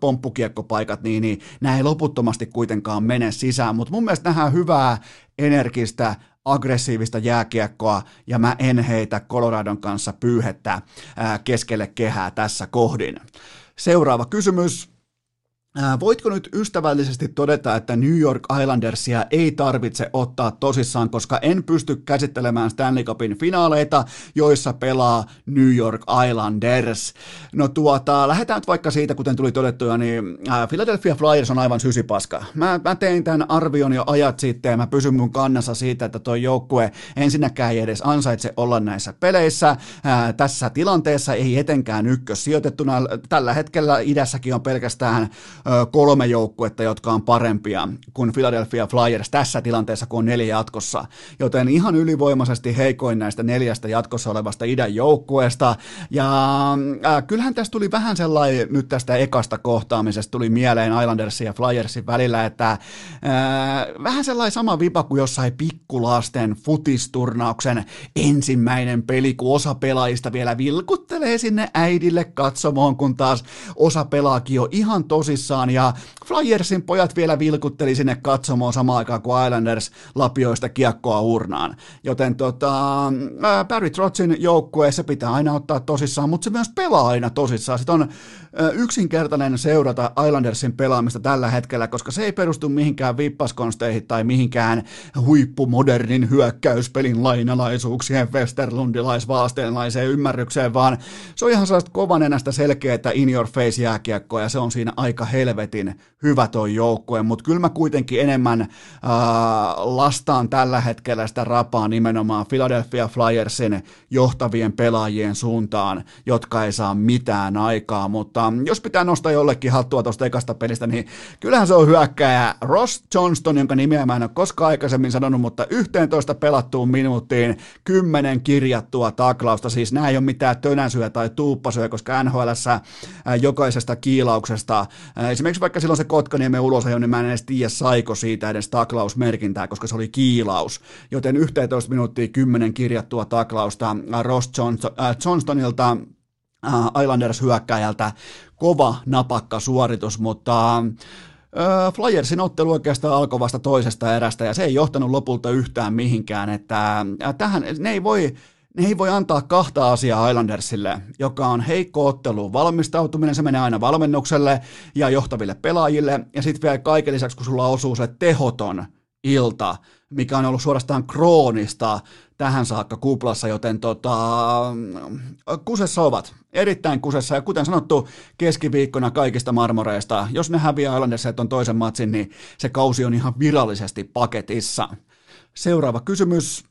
pomppukiekkopaikat, niin, niin nämä ei loputtomasti kuitenkaan mene sisään, mutta mun mielestä nähdään hyvää, energistä, aggressiivista jääkiekkoa ja mä en heitä Coloradon kanssa pyyhettä keskelle kehää tässä kohdin. Seuraava kysymys. Voitko nyt ystävällisesti todeta, että New York Islandersia ei tarvitse ottaa tosissaan, koska en pysty käsittelemään Stanley Cupin finaaleita, joissa pelaa New York Islanders. No tuota, lähdetään nyt vaikka siitä, kuten tuli todettua, niin Philadelphia Flyers on aivan sysipaska. Mä, mä tein tämän arvion jo ajat sitten ja mä pysyn mun kannassa siitä, että toi joukkue ensinnäkään ei edes ansaitse olla näissä peleissä. Tässä tilanteessa ei etenkään ykkös sijoitettuna. Tällä hetkellä idässäkin on pelkästään kolme joukkuetta, jotka on parempia kuin Philadelphia Flyers tässä tilanteessa, kun on neljä jatkossa. Joten ihan ylivoimaisesti heikoin näistä neljästä jatkossa olevasta idän joukkueesta. Ja äh, kyllähän tästä tuli vähän sellainen nyt tästä ekasta kohtaamisesta tuli mieleen Islandersin ja Flyersin välillä, että äh, vähän sellainen sama vipa kuin jossain pikkulasten futisturnauksen ensimmäinen peli, kun osa pelaajista vielä vilkuttelee sinne äidille katsomoon, kun taas osa pelaakin jo ihan tosissaan tosissaan ja Flyersin pojat vielä vilkutteli sinne katsomaan samaan aikaan kuin Islanders lapioista kiekkoa urnaan. Joten tota, Barry Trotzin joukkueessa pitää aina ottaa tosissaan, mutta se myös pelaa aina tosissaan. Sitten on yksinkertainen seurata Islandersin pelaamista tällä hetkellä, koska se ei perustu mihinkään vippaskonsteihin tai mihinkään huippumodernin hyökkäyspelin lainalaisuuksien westerlundilaisvaasteenlaiseen ymmärrykseen, vaan se on ihan sellaista kovanenästä selkeää in your face jääkiekkoa ja se on siinä aika helvetin hyvä toi joukkue, mutta kyllä mä kuitenkin enemmän äh, lastaan tällä hetkellä sitä rapaa nimenomaan Philadelphia Flyersin johtavien pelaajien suuntaan, jotka ei saa mitään aikaa, mutta jos pitää nostaa jollekin hattua tuosta ekasta pelistä, niin kyllähän se on hyökkäjä Ross Johnston, jonka nimeä mä en ole koskaan aikaisemmin sanonut, mutta 11 pelattuun minuuttiin 10 kirjattua taklausta, siis nämä ei ole mitään tönäsyä tai tuuppasyä, koska NHLssä äh, jokaisesta kiilauksesta, äh, esimerkiksi vaikka silloin se Kotkaniemen ulosajo, niin mä en edes tiedä saiko siitä edes taklausmerkintää, koska se oli kiilaus, joten 11 minuuttia 10 kirjattua taklausta Ross äh, Johnstonilta Islanders-hyökkäjältä. Kova napakka suoritus, mutta Flyersin ottelu oikeastaan alkoi vasta toisesta erästä ja se ei johtanut lopulta yhtään mihinkään, että tähän ne ei voi ne ei voi antaa kahta asiaa Islandersille, joka on heikko ottelu valmistautuminen, se menee aina valmennukselle ja johtaville pelaajille, ja sitten vielä kaiken lisäksi, kun sulla osuu se tehoton ilta, mikä on ollut suorastaan kroonista tähän saakka kuplassa, joten tota, kusessa ovat, erittäin kusessa, ja kuten sanottu, keskiviikkona kaikista marmoreista, jos ne häviää Islandersia on toisen matsin, niin se kausi on ihan virallisesti paketissa. Seuraava kysymys.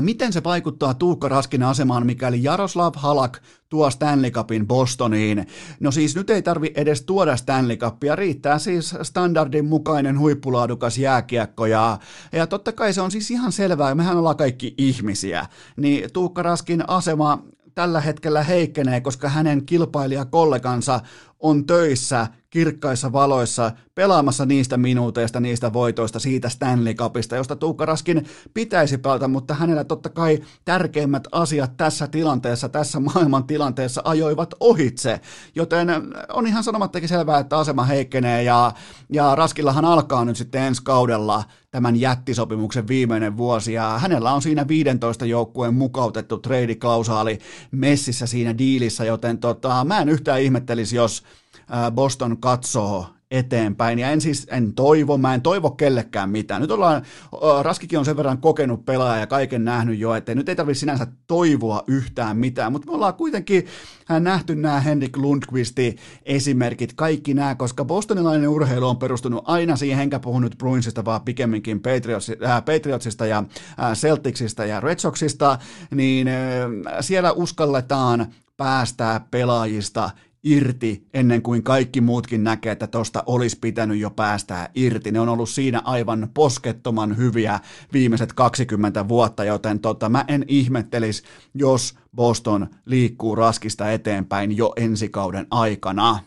Miten se vaikuttaa Tuukka Raskin asemaan, mikäli Jaroslav Halak tuo Stanley Cupin Bostoniin? No siis nyt ei tarvi edes tuoda Stanley Cupia, riittää siis standardin mukainen huippulaadukas jääkiekko ja, ja totta kai se on siis ihan selvää, mehän ollaan kaikki ihmisiä, niin Tuukka Raskin asema tällä hetkellä heikkenee, koska hänen kilpailijakollegansa on töissä kirkkaissa valoissa pelaamassa niistä minuuteista, niistä voitoista, siitä Stanley Cupista, josta Tuukka Raskin pitäisi pelata, mutta hänellä totta kai tärkeimmät asiat tässä tilanteessa, tässä maailman tilanteessa ajoivat ohitse, joten on ihan sanomattakin selvää, että asema heikkenee ja, ja Raskillahan alkaa nyt sitten ensi kaudella tämän jättisopimuksen viimeinen vuosi ja hänellä on siinä 15 joukkueen mukautettu trade-klausaali messissä siinä diilissä, joten tota, mä en yhtään ihmettelisi, jos Boston katsoo eteenpäin. Ja en siis, en toivo, mä en toivo kellekään mitään. Nyt ollaan, Raskikin on sen verran kokenut pelaaja ja kaiken nähnyt jo, että nyt ei tarvitse sinänsä toivoa yhtään mitään, mutta me ollaan kuitenkin nähty nämä Henrik Lundqvistin esimerkit, kaikki nämä, koska bostonilainen urheilu on perustunut aina siihen, enkä puhu nyt Bruinsista, vaan pikemminkin Patriots, äh, Patriotsista ja äh, Celticsista ja Red Soxista, niin äh, siellä uskalletaan päästää pelaajista irti ennen kuin kaikki muutkin näkee, että tosta olisi pitänyt jo päästää irti. Ne on ollut siinä aivan poskettoman hyviä viimeiset 20 vuotta, joten tota, mä en ihmettelisi, jos Boston liikkuu raskista eteenpäin jo ensi kauden aikana.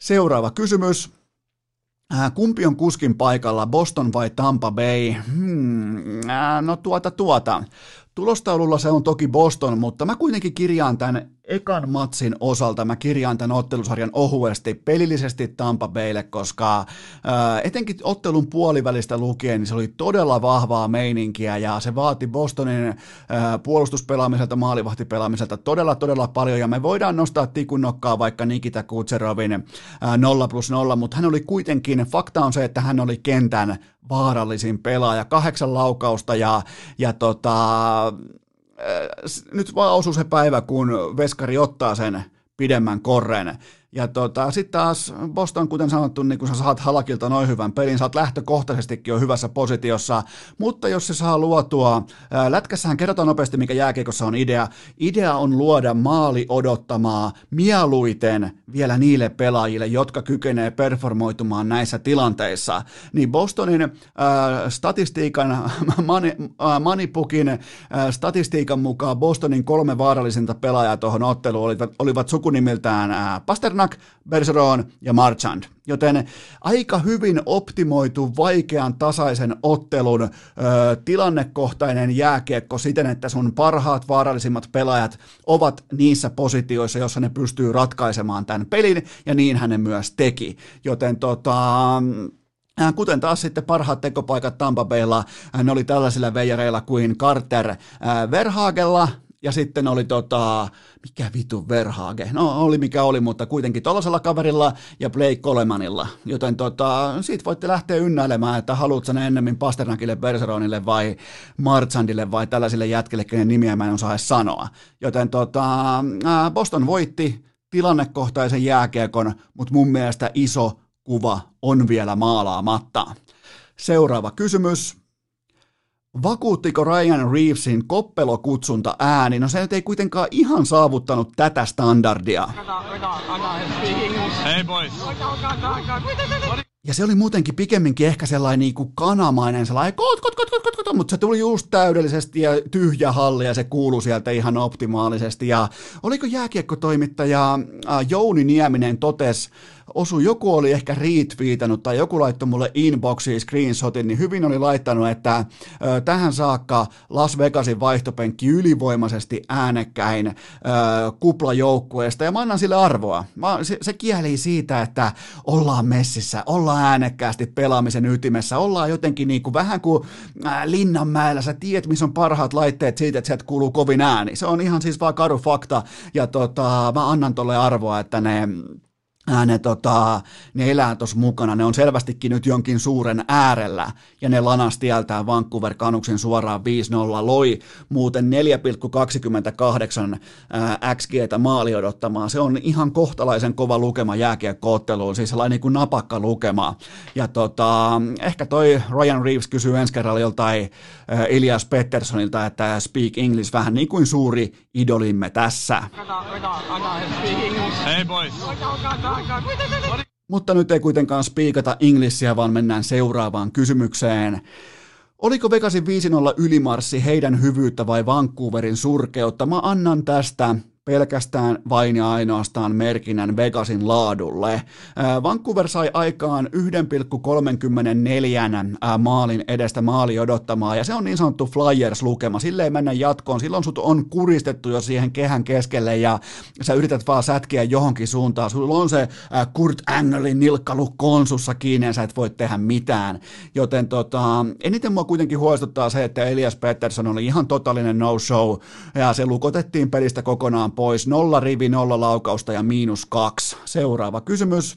Seuraava kysymys. Äh, kumpi on kuskin paikalla, Boston vai Tampa Bay? Hmm, äh, no tuota tuota. Tulostaululla se on toki Boston, mutta mä kuitenkin kirjaan tämän ekan matsin osalta, mä kirjaan tämän ottelusarjan ohuesti, pelillisesti Tampa Baylle, koska ää, etenkin ottelun puolivälistä lukien, niin se oli todella vahvaa meininkiä ja se vaati Bostonin ää, puolustuspelaamiselta, maalivahtipelaamiselta todella todella paljon. Ja me voidaan nostaa tikun nokkaa vaikka Nikita Kutserovin ää, 0 plus 0, mutta hän oli kuitenkin, fakta on se, että hän oli kentän vaarallisin pelaaja, kahdeksan laukausta ja, ja tota, äh, nyt vaan osui se päivä, kun Veskari ottaa sen pidemmän korren ja tota, sitten taas Boston, kuten sanottu, niin kun sä saat Halakilta noin hyvän pelin, sä oot lähtökohtaisestikin jo hyvässä positiossa, mutta jos se saa luotua, ää, lätkässähän kerrotaan nopeasti, mikä jääkiekossa on idea. Idea on luoda maali odottamaa mieluiten vielä niille pelaajille, jotka kykenee performoitumaan näissä tilanteissa. Niin Bostonin ää, statistiikan, mani, ää, Manipukin ää, statistiikan mukaan Bostonin kolme vaarallisinta pelaajaa tuohon otteluun olivat, olivat sukunimiltään ää, Pasternak, Pasternak, Bergeron ja Marchand. Joten aika hyvin optimoitu vaikean tasaisen ottelun ö, tilannekohtainen jääkiekko siten, että sun parhaat vaarallisimmat pelaajat ovat niissä positioissa, jossa ne pystyy ratkaisemaan tämän pelin, ja niin hänen myös teki. Joten tota, Kuten taas sitten parhaat tekopaikat Tampa Baylla, ne oli tällaisilla veijareilla kuin Carter Verhagella, ja sitten oli tota, mikä vitu Verhage, no oli mikä oli, mutta kuitenkin tuollaisella kaverilla ja Blake Colemanilla, joten tota, siitä voitte lähteä ynnäilemään, että haluatko ne ennemmin Pasternakille, Bergeronille vai Marchandille vai tällaisille jätkille, kenen nimiä mä en osaa edes sanoa. Joten tota, Boston voitti tilannekohtaisen jääkiekon, mutta mun mielestä iso kuva on vielä maalaamatta. Seuraava kysymys. Vakuuttiko Ryan Reevesin koppelokutsunta ääni? No se nyt ei kuitenkaan ihan saavuttanut tätä standardia. Hey boys. Ja se oli muutenkin pikemminkin ehkä sellainen niin kuin kanamainen, sellainen kot, kot, kot, kot, kot, kot, mutta se tuli just täydellisesti ja tyhjä halli ja se kuului sieltä ihan optimaalisesti. Ja oliko jääkiekkotoimittaja Jouni Nieminen totes osu, joku oli ehkä retweetannut tai joku laittoi mulle inboxiin screenshotin, niin hyvin oli laittanut, että tähän saakka Las Vegasin vaihtopenkki ylivoimaisesti äänekkäin kuplajoukkueesta, ja mä annan sille arvoa. Mä, se, se kieli siitä, että ollaan messissä, ollaan äänekkäästi pelaamisen ytimessä, ollaan jotenkin niin kuin, vähän kuin Linnanmäellä, sä tiedät, missä on parhaat laitteet siitä, että sieltä kuuluu kovin ääni. Se on ihan siis vaan karu fakta, ja tota, mä annan tolle arvoa, että ne ne, tota, ne elää tuossa mukana, ne on selvästikin nyt jonkin suuren äärellä, ja ne lanas tieltään Vancouver Canuksen suoraan 5-0, loi muuten 4,28 XGtä maali odottamaan, se on ihan kohtalaisen kova lukema jääkiekkootteluun, siis sellainen niin kuin napakka lukema, ja tota, ehkä toi Ryan Reeves kysyy ensi kerralla joltain Elias Petterssonilta, että speak English vähän niin kuin suuri idolimme tässä. Hey boys. Mutta nyt ei kuitenkaan spiikata Englishia, vaan mennään seuraavaan kysymykseen. Oliko Vegasin 5-0 ylimarssi heidän hyvyyttä vai Vancouverin surkeutta? Mä annan tästä pelkästään vain ja ainoastaan merkinnän Vegasin laadulle. Vancouver sai aikaan 1,34 maalin edestä maali odottamaan, ja se on niin sanottu Flyers-lukema. Sille ei mennä jatkoon, silloin sut on kuristettu jo siihen kehän keskelle, ja sä yrität vaan sätkiä johonkin suuntaan. Sulla on se Kurt Angelin nilkkalu konsussa kiinni, ja sä et voi tehdä mitään. Joten tota, eniten mua kuitenkin huolestuttaa se, että Elias Pettersson oli ihan totaalinen no-show, ja se lukotettiin pelistä kokonaan pois. Nolla rivi, nolla laukausta ja miinus kaksi. Seuraava kysymys.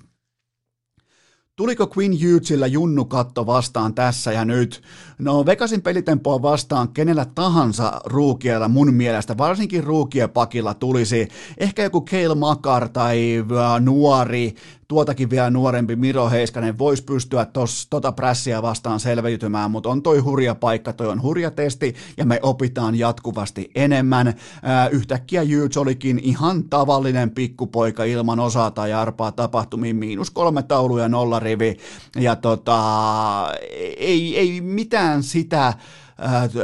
Tuliko Quinn Hughesillä junnukatto vastaan tässä ja nyt? No Vegasin pelitempoa vastaan kenellä tahansa ruukiella mun mielestä, varsinkin ruukiepakilla tulisi ehkä joku Kale Makar tai äh, nuori tuotakin vielä nuorempi Miro Heiskanen voisi pystyä tos, tota prässiä vastaan selviytymään, mutta on toi hurja paikka, toi on hurja testi ja me opitaan jatkuvasti enemmän. Ää, yhtäkkiä Jyts olikin ihan tavallinen pikkupoika ilman osaa tai arpaa tapahtumiin, miinus kolme tauluja nolla rivi ja tota, ei, ei mitään sitä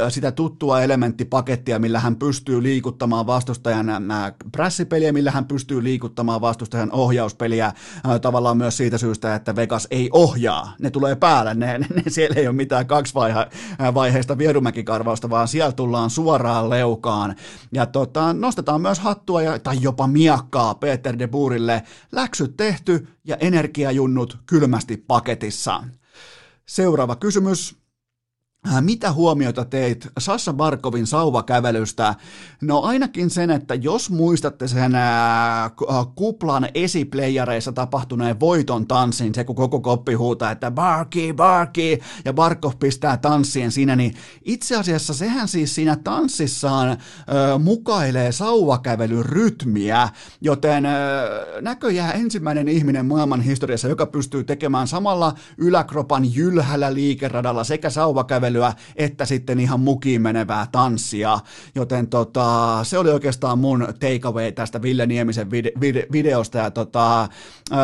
sitä tuttua elementtipakettia, millä hän pystyy liikuttamaan vastustajan äh, prässipeliä, millä hän pystyy liikuttamaan vastustajan ohjauspeliä äh, tavallaan myös siitä syystä, että Vegas ei ohjaa. Ne tulee päälle, ne, ne, ne siellä ei ole mitään kaksivaiheista vierumäkikarvausta, vaan siellä tullaan suoraan leukaan. Ja tota, nostetaan myös hattua ja, tai jopa miakkaa Peter de Boerille. Läksyt tehty ja energiajunnut kylmästi paketissa. Seuraava kysymys. Äh, mitä huomiota teit Sassa Barkovin sauvakävelystä? No ainakin sen, että jos muistatte sen ää, äh, kuplan esiplayareissa tapahtuneen voiton tanssin, se kun koko koppi huutaa, että Barki, Barki, ja Barkov pistää tanssien siinä, niin itse asiassa sehän siis siinä tanssissaan ää, äh, mukailee sauvakävelyn rytmiä, joten ää, näköjään ensimmäinen ihminen maailman historiassa, joka pystyy tekemään samalla yläkropan jylhällä liikeradalla sekä sauvakävelyn pyöräilyä, että sitten ihan mukiin menevää tanssia, joten tota, se oli oikeastaan mun takeaway tästä Ville Niemisen vide- vide- videosta, ja tota,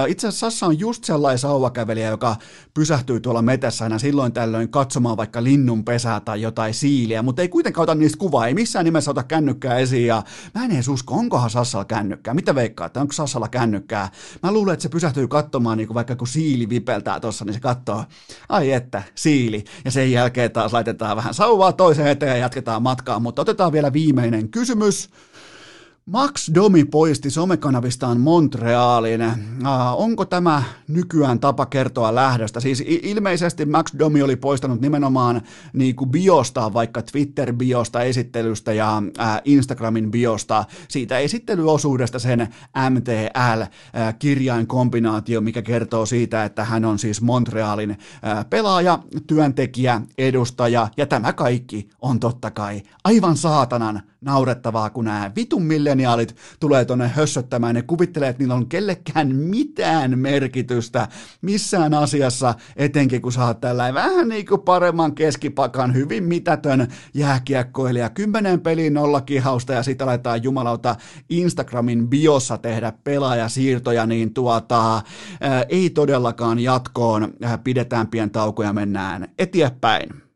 itse asiassa Sassa on just sellainen sauvakävelijä, joka pysähtyy tuolla metässä aina silloin tällöin katsomaan vaikka linnun pesää tai jotain siiliä, mutta ei kuitenkaan ota niistä kuvaa, ei missään nimessä ota kännykkää esiin, ja mä en edes usko, onkohan Sassalla kännykkää, mitä veikkaa, onko Sassalla kännykkää, mä luulen, että se pysähtyy katsomaan, niin kuin vaikka kun siili vipeltää tuossa, niin se katsoo, ai että, siili, ja sen jälkeen taas laitetaan vähän sauvaa toiseen eteen ja jatketaan matkaa, mutta otetaan vielä viimeinen kysymys. Max Domi poisti somekanavistaan Montrealin. Äh, onko tämä nykyään tapa kertoa lähdöstä? Siis ilmeisesti Max Domi oli poistanut nimenomaan niin kuin biosta, vaikka Twitter-biosta, esittelystä ja äh, Instagramin biosta, siitä esittelyosuudesta sen MTL-kirjainkombinaatio, äh, mikä kertoo siitä, että hän on siis Montrealin äh, pelaaja, työntekijä, edustaja, ja tämä kaikki on totta kai aivan saatanan naurettavaa, kun nämä vitun milleniaalit tulee tonne hössöttämään. Ne kuvittelee, että niillä on kellekään mitään merkitystä missään asiassa, etenkin kun sä oot tällainen vähän niin kuin paremman keskipakan, hyvin mitätön jääkiekkoilija. Kymmenen peliin nolla kihausta ja sitä laitetaan jumalauta Instagramin biossa tehdä pelaajasiirtoja, niin tuota, ää, ei todellakaan jatkoon. Ää, pidetään pien tauko ja mennään eteenpäin.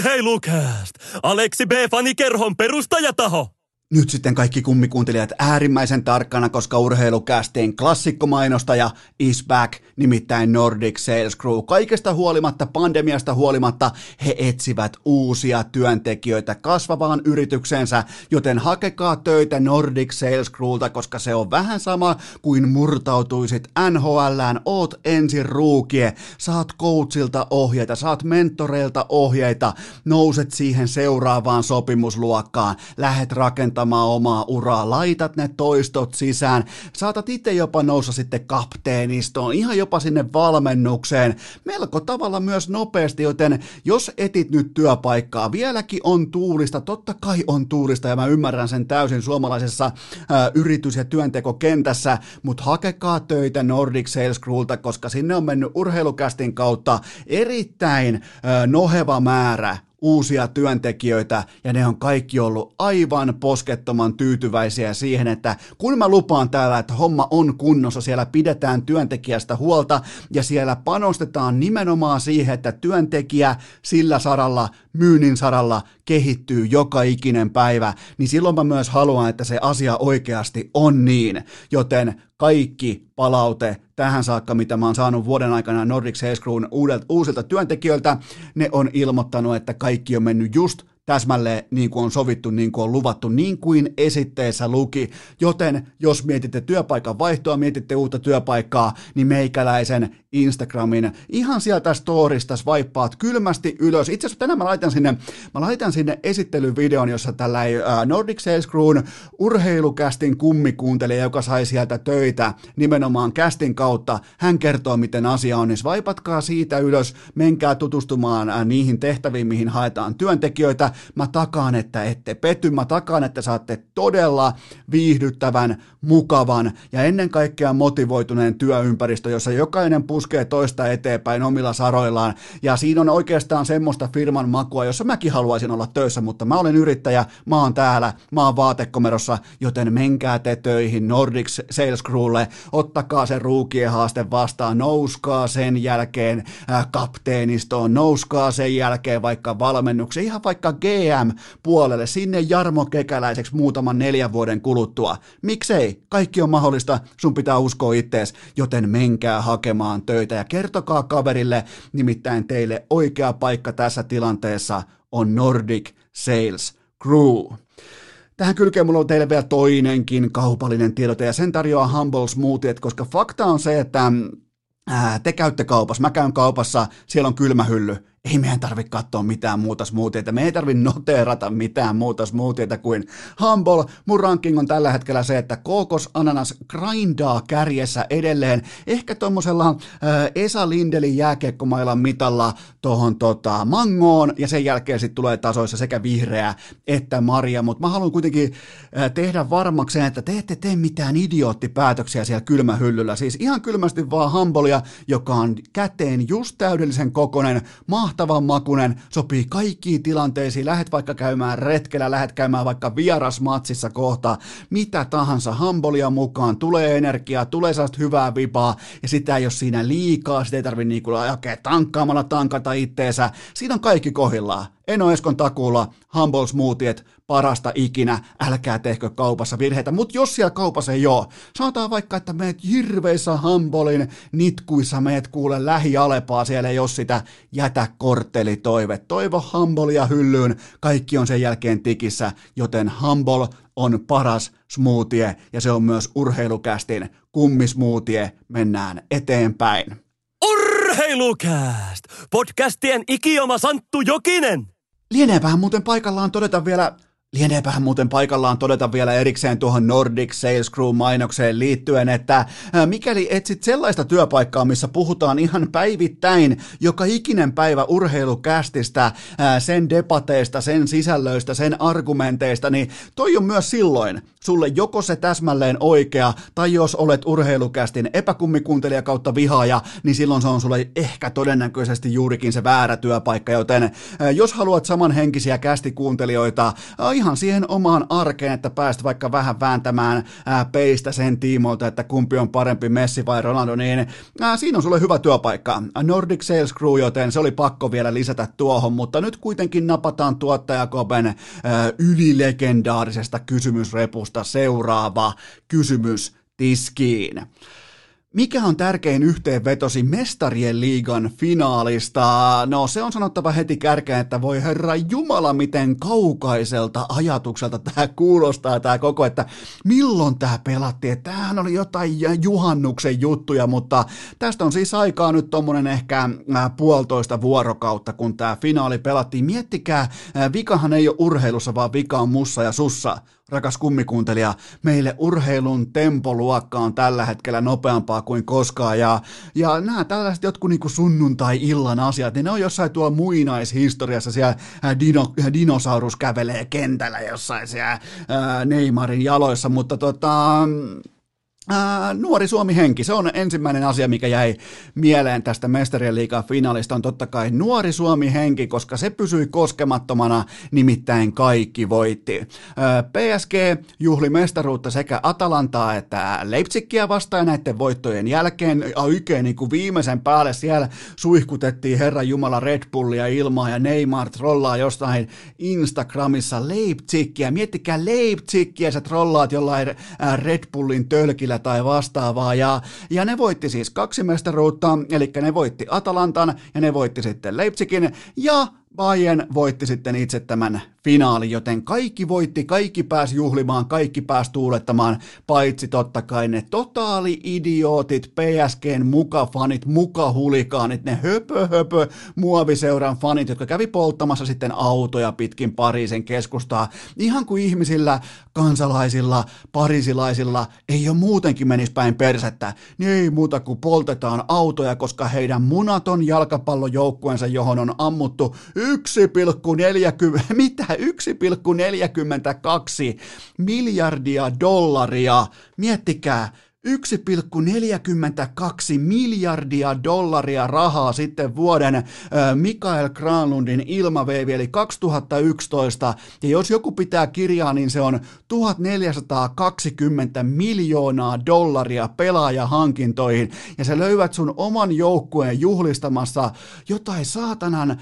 Urheilukääst! Aleksi B. Fanikerhon perustajataho! Nyt sitten kaikki kummikuuntelijat äärimmäisen tarkkana, koska urheilukästeen klassikkomainostaja is back, nimittäin Nordic Sales Crew. Kaikesta huolimatta, pandemiasta huolimatta, he etsivät uusia työntekijöitä kasvavaan yrityksensä, joten hakekaa töitä Nordic Sales Crewlta, koska se on vähän sama kuin murtautuisit NHLään, oot ensin ruukie, saat coachilta ohjeita, saat mentoreilta ohjeita, nouset siihen seuraavaan sopimusluokkaan, lähet rakentamaan omaa uraa, laitat ne toistot sisään, saatat itse jopa nousta sitten kapteenistoon, ihan jopa sinne valmennukseen, melko tavalla myös nopeasti, joten jos etit nyt työpaikkaa, vieläkin on tuulista, totta kai on tuulista ja mä ymmärrän sen täysin suomalaisessa ää, yritys- ja työntekokentässä, mutta hakekaa töitä Nordic Sales Crewlta, koska sinne on mennyt urheilukästin kautta erittäin ää, noheva määrä uusia työntekijöitä ja ne on kaikki ollut aivan poskettoman tyytyväisiä siihen, että kun mä lupaan täällä, että homma on kunnossa, siellä pidetään työntekijästä huolta ja siellä panostetaan nimenomaan siihen, että työntekijä sillä saralla, myynnin saralla kehittyy joka ikinen päivä, niin silloin mä myös haluan, että se asia oikeasti on niin, joten kaikki palaute tähän saakka, mitä mä oon saanut vuoden aikana Nordic Sales Crewn uusilta työntekijöiltä, ne on ilmoittanut, että kaikki on mennyt just täsmälleen niin kuin on sovittu, niin kuin on luvattu, niin kuin esitteessä luki. Joten jos mietitte työpaikan vaihtoa, mietitte uutta työpaikkaa, niin meikäläisen Instagramin ihan sieltä storista swipeaat kylmästi ylös. Itse asiassa tänään mä laitan sinne, mä laitan sinne esittelyvideon, jossa tällä Nordic Sales Crewn urheilukästin kummikuuntelija, joka sai sieltä töitä nimenomaan kästin kautta, hän kertoo, miten asia on, niin swipatkaa siitä ylös, menkää tutustumaan niihin tehtäviin, mihin haetaan työntekijöitä, mä takaan, että ette pety, mä takaan, että saatte todella viihdyttävän, mukavan ja ennen kaikkea motivoituneen työympäristö, jossa jokainen puskee toista eteenpäin omilla saroillaan. Ja siinä on oikeastaan semmoista firman makua, jossa mäkin haluaisin olla töissä, mutta mä olen yrittäjä, mä oon täällä, mä oon vaatekomerossa, joten menkää te töihin Nordic Sales Crewlle, ottakaa se ruukien haaste vastaan, nouskaa sen jälkeen äh, kapteenistoon, nouskaa sen jälkeen vaikka valmennukseen, ihan vaikka GM-puolelle, sinne Jarmo Kekäläiseksi muutaman neljän vuoden kuluttua. Miksei? Kaikki on mahdollista, sun pitää uskoa ittees, joten menkää hakemaan töitä ja kertokaa kaverille, nimittäin teille oikea paikka tässä tilanteessa on Nordic Sales Crew. Tähän kylkeen mulla on teille vielä toinenkin kaupallinen tiedote ja sen tarjoaa Humble Smoothiet, koska fakta on se, että te käytte kaupassa, mä käyn kaupassa, siellä on kylmä hylly, ei meidän tarvitse katsoa mitään muuta smoothieita, me ei tarvitse noteerata mitään muuta smoothieita kuin Humble. Mun ranking on tällä hetkellä se, että kookos ananas grindaa kärjessä edelleen, ehkä tuommoisella äh, Esa Lindelin jääkiekkomailan mitalla tuohon tota, mangoon, ja sen jälkeen sitten tulee tasoissa sekä vihreä että Maria, mutta mä haluan kuitenkin äh, tehdä varmakseen, että te ette tee mitään idioottipäätöksiä siellä kylmähyllyllä, siis ihan kylmästi vaan Humbleja, joka on käteen just täydellisen kokonen, mahtavan makunen, sopii kaikkiin tilanteisiin, lähet vaikka käymään retkellä, lähet käymään vaikka vierasmatsissa kohta, mitä tahansa, hambolia mukaan, tulee energiaa, tulee sellaista hyvää vipaa, ja sitä ei ole siinä liikaa, sitä ei tarvitse niinku oikein tankkaamalla tankata itteensä, siinä on kaikki kohillaan. Eno Eskon takuulla Humble Smoothiet, parasta ikinä, älkää tehkö kaupassa virheitä, mutta jos siellä kaupassa ei ole, sanotaan vaikka, että meet hirveissä Humbolin nitkuissa, meet kuule lähialepaa, siellä ei ole sitä, jätä korttelitoive, toivo Humbolia hyllyyn, kaikki on sen jälkeen tikissä, joten Humble on paras smoothie ja se on myös urheilukästin kummismoothie, mennään eteenpäin. Urheilukääst! Podcastien ikioma Santtu Jokinen! Lieneepähän muuten paikallaan todeta vielä Lieneepähän muuten paikallaan todeta vielä erikseen tuohon Nordic Sales Crew-mainokseen liittyen, että mikäli etsit sellaista työpaikkaa, missä puhutaan ihan päivittäin joka ikinen päivä urheilukästistä, sen debateista, sen sisällöistä, sen argumenteista, niin toi on myös silloin sulle joko se täsmälleen oikea, tai jos olet urheilukästin epäkummikuuntelija kautta vihaaja, niin silloin se on sulle ehkä todennäköisesti juurikin se väärä työpaikka, joten jos haluat samanhenkisiä kästikuuntelijoita, ihan siihen omaan arkeen, että pääst vaikka vähän vääntämään ää, peistä sen tiimoilta, että kumpi on parempi Messi vai Ronaldo, niin ää, siinä on sulle hyvä työpaikka. Nordic Sales Crew, joten se oli pakko vielä lisätä tuohon, mutta nyt kuitenkin napataan tuottajakopen ää, ylilegendaarisesta kysymysrepusta seuraava kysymys tiskiin. Mikä on tärkein yhteenvetosi mestarien liigan finaalista? No se on sanottava heti kärkeen, että voi herra Jumala, miten kaukaiselta ajatukselta tämä kuulostaa tämä koko, että milloin tämä pelattiin. Tämähän oli jotain juhannuksen juttuja, mutta tästä on siis aikaa nyt tuommoinen ehkä äh, puolitoista vuorokautta, kun tämä finaali pelattiin. Miettikää, äh, vikahan ei ole urheilussa, vaan vika on mussa ja sussa rakas kummikuuntelija, meille urheilun tempoluokka on tällä hetkellä nopeampaa kuin koskaan, ja, ja nämä tällaiset jotkut niin sunnuntai-illan asiat, niin ne on jossain tuolla muinaishistoriassa, siellä dino, dinosaurus kävelee kentällä jossain siellä ää, Neymarin jaloissa, mutta tota, Ää, nuori Suomi-henki, se on ensimmäinen asia, mikä jäi mieleen tästä Mestarien liigan finaalista, on totta kai nuori Suomi-henki, koska se pysyi koskemattomana, nimittäin kaikki voitti. Ää, PSG juhli mestaruutta sekä Atalantaa että Leipzigia vastaan näiden voittojen jälkeen, oikein niin kuin viimeisen päälle siellä suihkutettiin Herra Jumala Red Bullia ilmaa ja Neymar trollaa jostain Instagramissa Leipzigia, miettikää Leipzigia, sä trollaat jollain Red Bullin tölkillä tai vastaavaa. Ja, ja ne voitti siis kaksi mestaruutta, eli ne voitti Atalantan ja ne voitti sitten Leipzigin. Ja Bayern voitti sitten itse tämän finaali, joten kaikki voitti, kaikki pääsi juhlimaan, kaikki pääsi tuulettamaan, paitsi totta kai ne totaali-idiootit, PSGn mukafanit, mukahuligaanit, ne höpö höpö muoviseuran fanit, jotka kävi polttamassa sitten autoja pitkin Pariisin keskustaa, ihan kuin ihmisillä, kansalaisilla, parisilaisilla ei ole muutenkin menisi päin persettä, niin ei muuta kuin poltetaan autoja, koska heidän munaton jalkapallojoukkueensa, johon on ammuttu 1,40, mitä 1,42 miljardia dollaria. Miettikää, 1,42 miljardia dollaria rahaa sitten vuoden Mikael Granlundin ilmaveivi, eli 2011. Ja jos joku pitää kirjaa, niin se on 1420 miljoonaa dollaria pelaajahankintoihin. Ja sä löydät sun oman joukkueen juhlistamassa jotain saatanan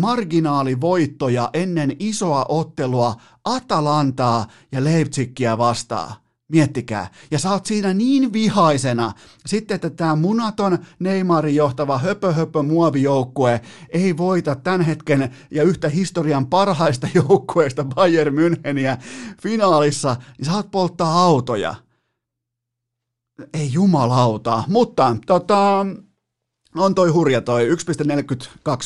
marginaalivoittoja ennen isoa ottelua Atalantaa ja Leipzigia vastaan. Miettikää. Ja sä oot siinä niin vihaisena, sitten että tämä munaton Neymarin johtava höpö höpö muovijoukkue ei voita tämän hetken ja yhtä historian parhaista joukkueista Bayern Müncheniä finaalissa, niin oot polttaa autoja. Ei jumalauta, mutta tota, on toi hurja toi 1,42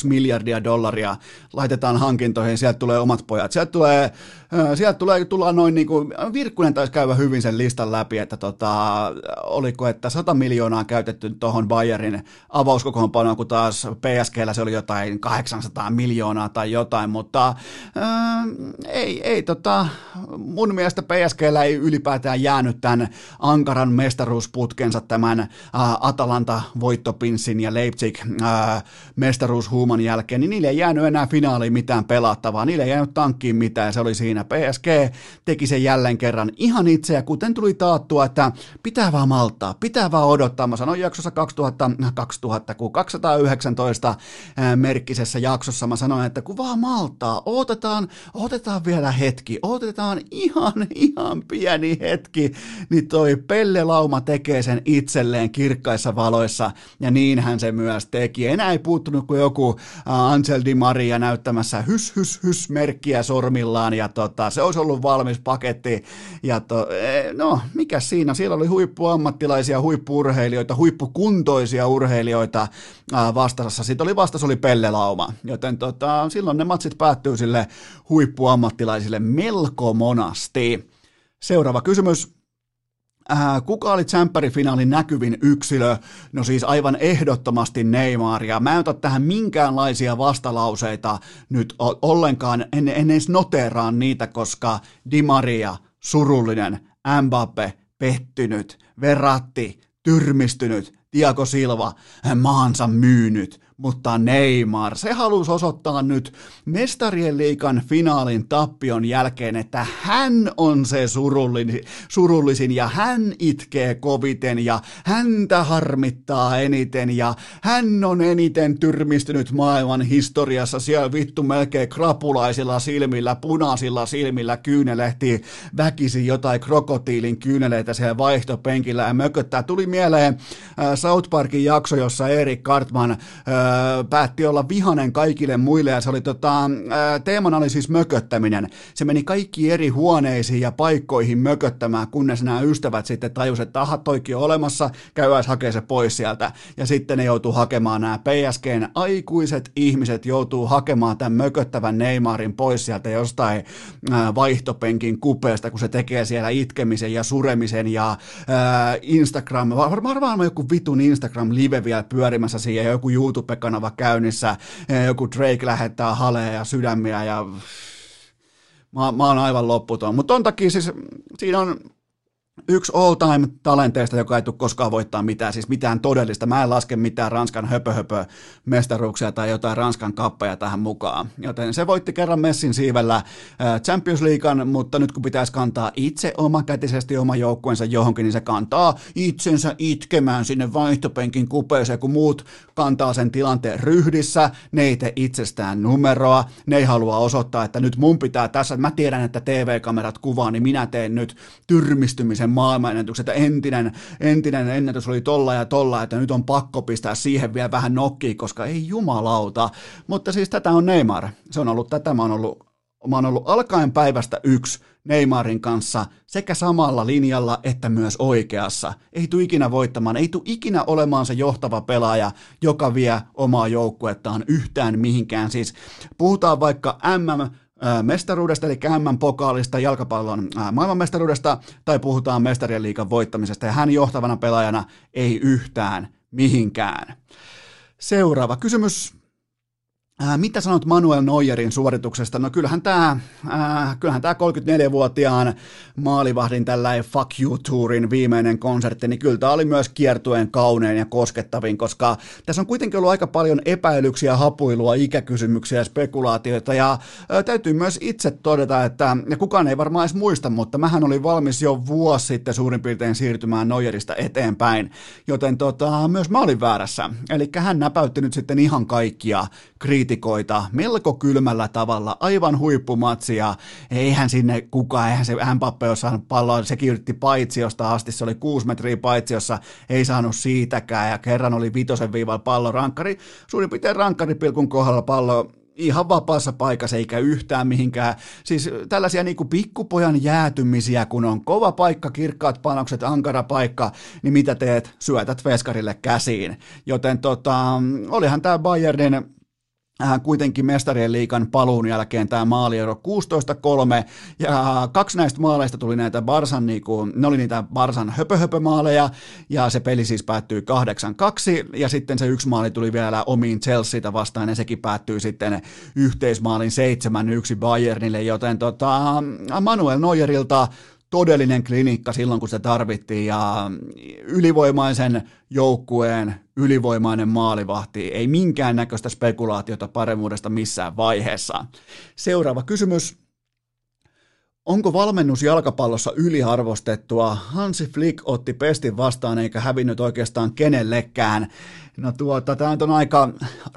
miljardia dollaria laitetaan hankintoihin, sieltä tulee omat pojat, sieltä tulee sieltä tulee, tullaan noin niin kuin, Virkkunen taisi käydä hyvin sen listan läpi, että tota, oliko, että 100 miljoonaa käytetty tuohon Bayerin avauskokoonpanoon, kun taas PSGllä se oli jotain 800 miljoonaa tai jotain, mutta ää, ei, ei tota, mun mielestä PSGllä ei ylipäätään jäänyt tämän ankaran mestaruusputkensa tämän ää, Atalanta-voittopinssin ja Leipzig ää, mestaruushuuman jälkeen, niin niille ei jäänyt enää finaaliin mitään pelattavaa, niille ei jäänyt tankkiin mitään, se oli siinä. PSG teki sen jälleen kerran ihan itse, ja kuten tuli taattua, että pitää vaan malttaa, pitää vaan odottaa. Mä sanoin jaksossa 2000, 2000 kun 219 merkkisessä jaksossa, mä sanoin, että kun vaan malttaa, otetaan, otetaan vielä hetki, otetaan ihan, ihan pieni hetki, niin toi Pelle Lauma tekee sen itselleen kirkkaissa valoissa, ja niinhän se myös teki. Enää ei puuttunut kuin joku Ansel Di Maria näyttämässä hys, hys, hys merkkiä sormillaan, ja tota, se olisi ollut valmis paketti, ja to, e, no, mikä siinä, siellä oli huippuammattilaisia, huippuurheilijoita, huippukuntoisia urheilijoita vastassa, sitten oli vastas oli Pelle Lauma, joten tota, silloin ne matsit päättyy sille huippuammattilaisille melko monasti. Seuraava kysymys. Äh, kuka oli tsemppärifinaalin näkyvin yksilö? No siis aivan ehdottomasti Neymar, ja mä en ota tähän minkäänlaisia vastalauseita nyt ollenkaan, en, en edes noteraa niitä, koska Di Maria, surullinen, Mbappe, pettynyt, Verratti, tyrmistynyt, Tiago Silva, maansa myynyt, mutta Neymar, se halusi osoittaa nyt mestarien liikan finaalin tappion jälkeen, että hän on se surullisin, surullisin ja hän itkee koviten ja häntä harmittaa eniten ja hän on eniten tyrmistynyt maailman historiassa siellä vittu melkein krapulaisilla silmillä, punaisilla silmillä kyynelehti väkisi jotain krokotiilin kyyneleitä siellä vaihtopenkillä ja mököttää. Tuli mieleen äh, South Parkin jakso, jossa Erik Cartman äh, päätti olla vihanen kaikille muille ja se oli tota, teemana oli siis mököttäminen. Se meni kaikki eri huoneisiin ja paikkoihin mököttämään, kunnes nämä ystävät sitten tajusivat, että aha, toikin on olemassa, käydään hakea se pois sieltä. Ja sitten ne joutuu hakemaan nämä PSGn aikuiset ihmiset joutuu hakemaan tämän mököttävän Neymarin pois sieltä jostain vaihtopenkin kupeesta, kun se tekee siellä itkemisen ja suremisen ja Instagram, varmaan joku vitun Instagram-live vielä pyörimässä siihen ja joku YouTube-kanava käynnissä, joku Drake lähettää haleja ja sydämiä ja mä, mä oon aivan lopputon. Mutta ton takia siis siinä on yksi all-time talenteista, joka ei tule koskaan voittaa mitään, siis mitään todellista. Mä en laske mitään Ranskan höpö-höpö mestaruuksia tai jotain Ranskan kappeja tähän mukaan. Joten se voitti kerran Messin siivellä äh, Champions Leaguean, mutta nyt kun pitäisi kantaa itse omakätisesti oma joukkueensa johonkin, niin se kantaa itsensä itkemään sinne vaihtopenkin kupeeseen, kun muut kantaa sen tilanteen ryhdissä, ne ei tee itsestään numeroa, ne ei halua osoittaa, että nyt mun pitää tässä, mä tiedän, että TV-kamerat kuvaa, niin minä teen nyt tyrmistymisen maailmanennätyksen, että entinen, entinen ennätys oli tolla ja tolla, että nyt on pakko pistää siihen vielä vähän nokkiin, koska ei jumalauta. Mutta siis tätä on Neymar. Se on ollut tätä, mä oon ollut, mä oon ollut alkaen päivästä yksi Neymarin kanssa sekä samalla linjalla että myös oikeassa. Ei tule ikinä voittamaan, ei tule ikinä olemaan se johtava pelaaja, joka vie omaa joukkuettaan yhtään mihinkään. Siis puhutaan vaikka MM mestaruudesta, eli M-pokaalista, jalkapallon maailmanmestaruudesta, tai puhutaan mestarien liikan voittamisesta, ja hän johtavana pelaajana ei yhtään mihinkään. Seuraava kysymys. Äh, mitä sanot Manuel Neuerin suorituksesta? No kyllähän tämä, äh, kyllähän tämä 34-vuotiaan maalivahdin tällainen Fuck You Tourin viimeinen konsertti, niin kyllä tämä oli myös kiertueen kaunein ja koskettavin, koska tässä on kuitenkin ollut aika paljon epäilyksiä, hapuilua, ikäkysymyksiä spekulaatioita, ja äh, täytyy myös itse todeta, että ja kukaan ei varmaan edes muista, mutta mähän oli valmis jo vuosi sitten suurin piirtein siirtymään Neuerista eteenpäin, joten tota, myös mä olin väärässä, eli hän näpäytti nyt sitten ihan kaikkia kriitikoita melko kylmällä tavalla, aivan huippumatsia. Eihän sinne kukaan, eihän se Mbappe ole saanut palloa, sekin yritti paitsiosta asti, se oli kuusi metriä paitsiossa, ei saanut siitäkään ja kerran oli vitosen viivalla pallo rankkari, suurin piirtein rankkaripilkun kohdalla pallo ihan vapaassa paikassa eikä yhtään mihinkään. Siis tällaisia niin kuin pikkupojan jäätymisiä, kun on kova paikka, kirkkaat panokset, ankara paikka, niin mitä teet? Syötät veskarille käsiin. Joten tota, olihan tämä Bayernin kuitenkin mestarien liikan paluun jälkeen tämä maaliero 16-3, ja kaksi näistä maaleista tuli näitä Barsan, niinku, ne oli niitä Barsan höpöhöpömaaleja, ja se peli siis päättyi 8-2, ja sitten se yksi maali tuli vielä omiin Chelseaitä vastaan, ja sekin päättyi sitten yhteismaalin 7-1 Bayernille, joten tota, Manuel Neuerilta todellinen klinikka silloin, kun se tarvittiin ja ylivoimaisen joukkueen ylivoimainen maalivahti, ei minkään näköistä spekulaatiota paremmuudesta missään vaiheessa. Seuraava kysymys. Onko valmennus jalkapallossa yliarvostettua? Hansi Flick otti pestin vastaan eikä hävinnyt oikeastaan kenellekään. No tuota, tämä on aika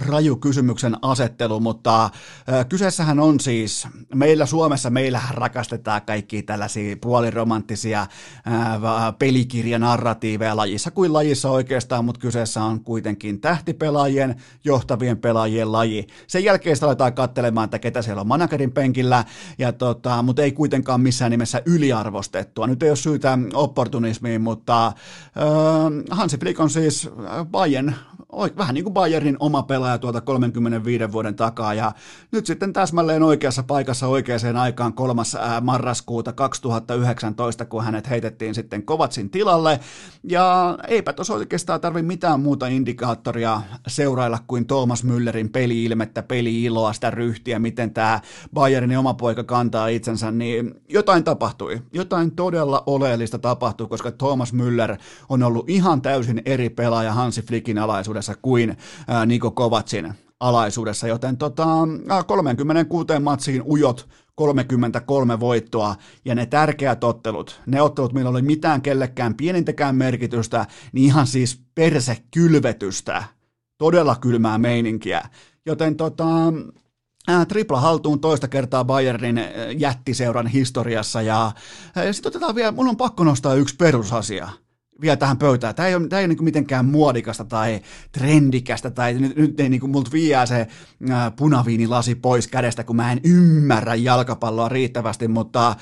raju kysymyksen asettelu, mutta äh, kyseessähän on siis, meillä Suomessa, meillä rakastetaan kaikki tällaisia puoliromanttisia pelikirjanarratiiveja lajissa kuin lajissa oikeastaan, mutta kyseessä on kuitenkin tähtipelaajien, johtavien pelaajien laji. Sen jälkeen sitä aletaan katselemaan, että ketä siellä on managerin penkillä, ja tota, mutta ei kuitenkaan missään nimessä yliarvostettua. Nyt ei ole syytä opportunismiin, mutta äh, Hansi Flick on siis Bayern vähän niin kuin Bayernin oma pelaaja tuolta 35 vuoden takaa. Ja nyt sitten täsmälleen oikeassa paikassa oikeaan aikaan kolmas marraskuuta 2019, kun hänet heitettiin sitten Kovatsin tilalle. Ja eipä tuossa oikeastaan tarvi mitään muuta indikaattoria seurailla kuin Thomas Müllerin peli-ilmettä, peli-iloa, sitä ryhtiä, miten tämä Bayernin oma poika kantaa itsensä, niin jotain tapahtui. Jotain todella oleellista tapahtui, koska Thomas Müller on ollut ihan täysin eri pelaaja Hansi Flickin alaisuudessa alaisuudessa kuin Niko Kovacin alaisuudessa, joten tota, 36 matsiin ujot 33 voittoa ja ne tärkeät ottelut, ne ottelut, millä oli mitään kellekään pienintäkään merkitystä, niin ihan siis perse kylvetystä, todella kylmää meininkiä. Joten tota, tripla haltuun toista kertaa Bayernin jättiseuran historiassa ja, ja sitten otetaan vielä, mun on pakko nostaa yksi perusasia – vielä tähän pöytään. Tämä ei ole, tämä ei ole niin mitenkään muodikasta tai trendikästä, tai nyt, nyt ei niin kuin multa viiää se punaviinilasi pois kädestä, kun mä en ymmärrä jalkapalloa riittävästi, mutta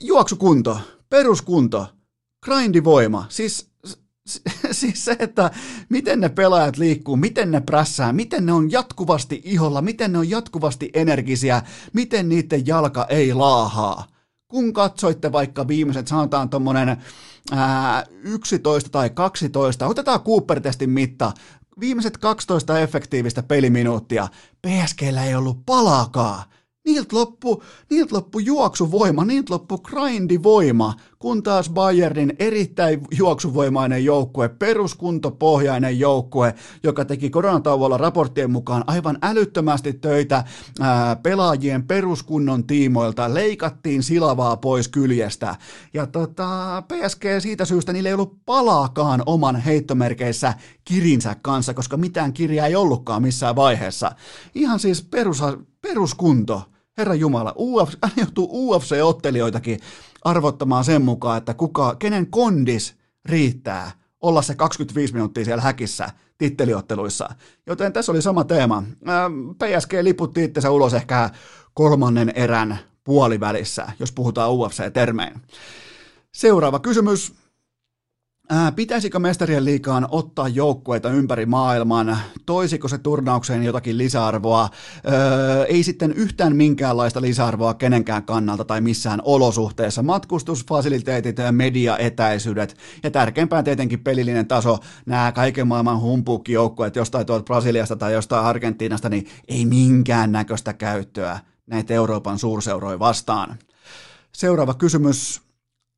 juoksukunto, peruskunto, grindivoima, siis siis se, että miten ne pelaajat liikkuu, miten ne prässää, miten ne on jatkuvasti iholla, miten ne on jatkuvasti energisiä, miten niiden jalka ei laahaa. Kun katsoitte vaikka viimeiset, sanotaan tuommoinen 11 tai 12, otetaan Cooper-testin mitta, viimeiset 12 efektiivistä peliminuuttia, PSGllä ei ollut palaakaan. Niiltä loppu, niiltä loppu juoksuvoima, niiltä loppu grindivoima, kun taas Bayernin erittäin juoksuvoimainen joukkue, peruskuntopohjainen joukkue, joka teki koronatauolla raporttien mukaan aivan älyttömästi töitä ää, pelaajien peruskunnon tiimoilta, leikattiin silavaa pois kyljestä. Ja tota, PSG siitä syystä niillä ei ollut palaakaan oman heittomerkeissä kirinsä kanssa, koska mitään kirjaa ei ollutkaan missään vaiheessa. Ihan siis perus, peruskunto. Herra Jumala, UFC, joutuu UFC-ottelijoitakin arvottamaan sen mukaan, että kuka, kenen kondis riittää olla se 25 minuuttia siellä häkissä titteliotteluissa. Joten tässä oli sama teema. PSG liputti itsensä ulos ehkä kolmannen erän puolivälissä, jos puhutaan UFC-termein. Seuraava kysymys. Ää, pitäisikö mestarien liikaan ottaa joukkueita ympäri maailman? Toisiko se turnaukseen jotakin lisäarvoa? Öö, ei sitten yhtään minkäänlaista lisäarvoa kenenkään kannalta tai missään olosuhteessa. Matkustusfasiliteetit, mediaetäisyydet ja tärkeimpään tietenkin pelillinen taso. Nämä kaiken maailman humpuukkijoukkueet jostain tuolta Brasiliasta tai jostain Argentiinasta, niin ei minkään näköistä käyttöä näitä Euroopan suurseuroja vastaan. Seuraava kysymys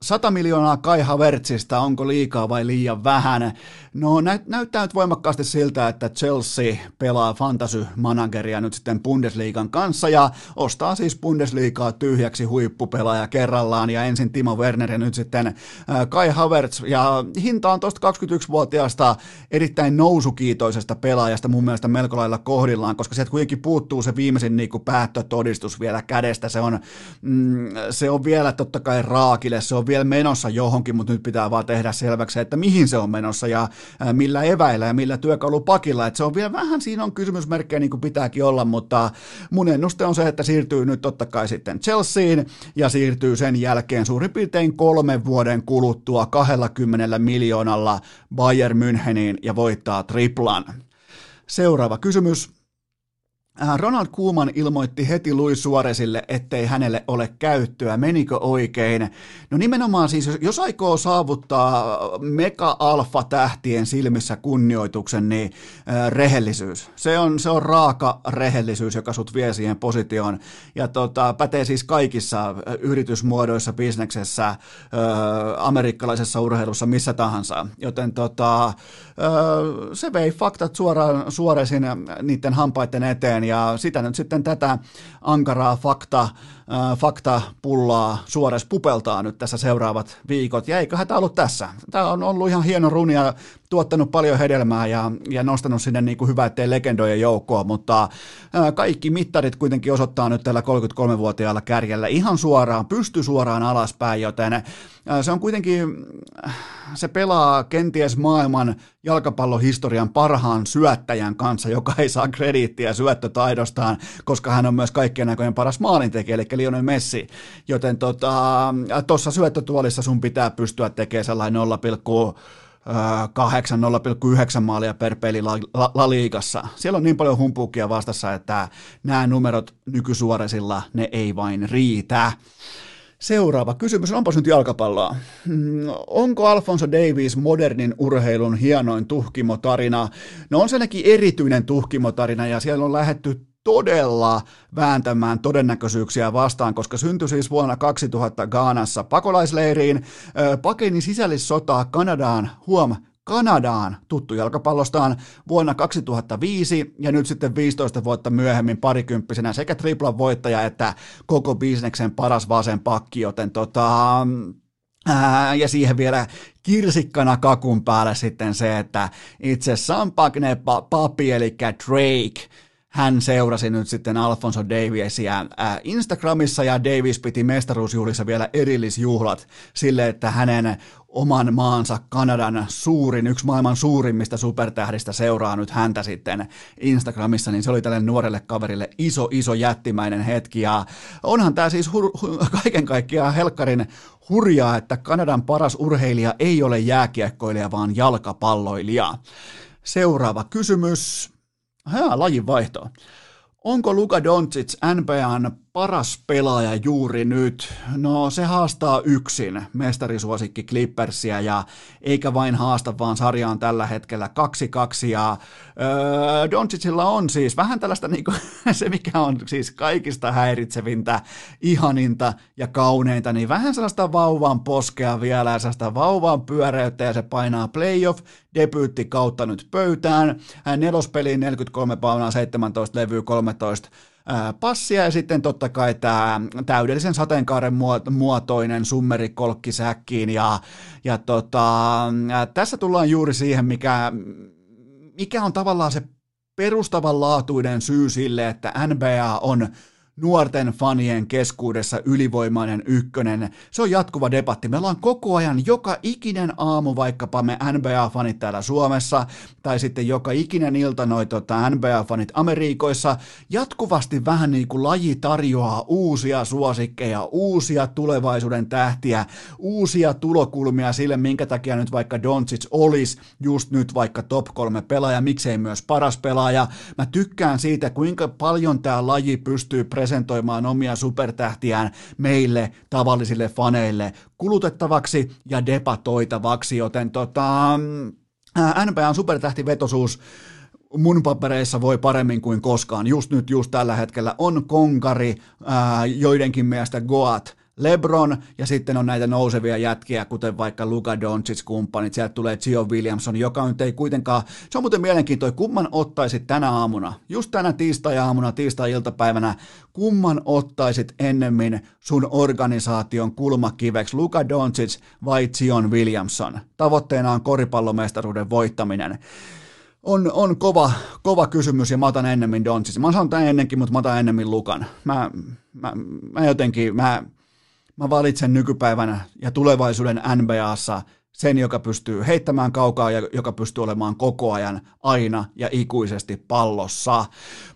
100 miljoonaa Kai Havertzista, onko liikaa vai liian vähän? No nä- näyttää nyt voimakkaasti siltä, että Chelsea pelaa fantasy-manageria nyt sitten Bundesliigan kanssa ja ostaa siis Bundesliigaa tyhjäksi huippupelaaja kerrallaan ja ensin Timo Werner ja nyt sitten Kai Havertz. Ja hinta on tuosta 21-vuotiaasta erittäin nousukiitoisesta pelaajasta mun mielestä melko lailla kohdillaan, koska sieltä kuitenkin puuttuu se viimeisin niin kuin päättötodistus vielä kädestä, se on, mm, se on vielä totta kai raakille, se on vielä menossa johonkin, mutta nyt pitää vaan tehdä selväksi, että mihin se on menossa. Ja millä eväillä ja millä työkalupakilla. Että se on vielä vähän, siinä on kysymysmerkkejä niin kuin pitääkin olla, mutta mun ennuste on se, että siirtyy nyt totta kai sitten Chelseain ja siirtyy sen jälkeen suurin piirtein kolmen vuoden kuluttua 20 miljoonalla Bayern Müncheniin ja voittaa triplan. Seuraava kysymys. Äh, Ronald Koeman ilmoitti heti Luis Suoresille, ettei hänelle ole käyttöä. Menikö oikein? No nimenomaan siis, jos aikoo saavuttaa mega-alfa-tähtien silmissä kunnioituksen, niin äh, rehellisyys. Se on, se on raaka rehellisyys, joka sut vie siihen positioon. Ja tota, pätee siis kaikissa äh, yritysmuodoissa, bisneksessä, amerikkalaisessa urheilussa, missä tahansa. Joten tota, se vei faktat suoraan Suoresin niiden hampaiden eteen ja sitä nyt sitten tätä ankaraa fakta, äh, faktapullaa Suores pupeltaa nyt tässä seuraavat viikot. Ja eiköhän tämä ollut tässä. Tämä on ollut ihan hieno runi ja tuottanut paljon hedelmää ja, ja nostanut sinne niin kuin hyvä, ettei legendojen joukkoa, mutta äh, kaikki mittarit kuitenkin osoittaa nyt tällä 33-vuotiaalla kärjellä ihan suoraan, pysty suoraan alaspäin, joten äh, se on kuitenkin, se pelaa kenties maailman jalkapallohistorian parhaan syöttäjän kanssa, joka ei saa krediittiä syöttötaidostaan, koska hän on myös kaikkien näköjen paras maalintekijä, eli Lionel Messi. Joten tuossa tota, syöttötuolissa sun pitää pystyä tekemään sellainen 8 0,9 maalia per peli la, la, la liigassa. Siellä on niin paljon humpuukia vastassa, että nämä numerot nykysuoresilla, ne ei vain riitä. Seuraava kysymys, onpas nyt jalkapalloa. Mm, onko Alfonso Davies modernin urheilun hienoin tuhkimotarina? No on se erityinen tuhkimotarina ja siellä on lähetty todella vääntämään todennäköisyyksiä vastaan, koska syntyi siis vuonna 2000 Gaanassa pakolaisleiriin, pakeni sisällissotaa Kanadaan, huom, Kanadaan tuttu jalkapallostaan vuonna 2005 ja nyt sitten 15 vuotta myöhemmin parikymppisenä sekä triplan voittaja että koko bisneksen paras vasen pakki, joten tota, Ää, ja siihen vielä kirsikkana kakun päälle sitten se, että itse Sampagne Papi, eli Drake, hän seurasi nyt sitten Alfonso Daviesia Instagramissa ja Davis piti mestaruusjuhlissa vielä erillisjuhlat sille, että hänen oman maansa Kanadan suurin, yksi maailman suurimmista supertähdistä seuraa nyt häntä sitten Instagramissa, niin se oli tälle nuorelle kaverille iso, iso jättimäinen hetki. Ja onhan tämä siis hur- hu- kaiken kaikkiaan helkkarin hurjaa, että Kanadan paras urheilija ei ole jääkiekkoilija, vaan jalkapalloilija. Seuraava kysymys. Hää, lajin vaihto. Onko Luka Doncic NBAn paras pelaaja juuri nyt? No se haastaa yksin mestarisuosikki Clippersia ja eikä vain haasta, vaan sarja on tällä hetkellä 2-2 ja öö, Doncicilla on siis vähän tällaista niin kuin, se mikä on siis kaikista häiritsevintä, ihaninta ja kauneinta, niin vähän sellaista vauvan poskea vielä ja sellaista vauvan pyöreyttä ja se painaa playoff debyytti kautta nyt pöytään. Nelospeliin 43 paunaa 17 levyä 13 passia ja sitten totta kai tämä täydellisen sateenkaaren muotoinen summerikolkki säkkiin ja, ja tota, tässä tullaan juuri siihen, mikä, mikä on tavallaan se perustavanlaatuinen syy sille, että NBA on nuorten fanien keskuudessa ylivoimainen ykkönen. Se on jatkuva debatti. Me ollaan koko ajan joka ikinen aamu, vaikkapa me NBA-fanit täällä Suomessa, tai sitten joka ikinen ilta noi tota, NBA-fanit Amerikoissa, jatkuvasti vähän niin kuin laji tarjoaa uusia suosikkeja, uusia tulevaisuuden tähtiä, uusia tulokulmia sille, minkä takia nyt vaikka Doncic olisi just nyt vaikka top kolme pelaaja, miksei myös paras pelaaja. Mä tykkään siitä, kuinka paljon tämä laji pystyy presentoimaan omia supertähtiään meille, tavallisille faneille, kulutettavaksi ja debatoitavaksi, joten tota, NBAn supertähtivetosuus mun papereissa voi paremmin kuin koskaan. Just nyt, just tällä hetkellä on konkari, ää, joidenkin mielestä Goat, LeBron ja sitten on näitä nousevia jätkiä, kuten vaikka Luka Doncic kumppanit, sieltä tulee Gio Williamson, joka nyt ei kuitenkaan, se on muuten mielenkiintoinen, kumman ottaisit tänä aamuna, just tänä tiistai-aamuna, tiistai-iltapäivänä, kumman ottaisit ennemmin sun organisaation kulmakiveksi, Luka Doncic vai Zion Williamson? Tavoitteena on koripallomestaruuden voittaminen on, on kova, kova kysymys ja mä otan ennemmin Doncic. Mä sanon tämän ennenkin, mutta mä otan ennemmin Lukan. Mä, mä, mä jotenkin, mä, mä valitsen nykypäivänä ja tulevaisuuden NBAssa sen, joka pystyy heittämään kaukaa ja joka pystyy olemaan koko ajan aina ja ikuisesti pallossa.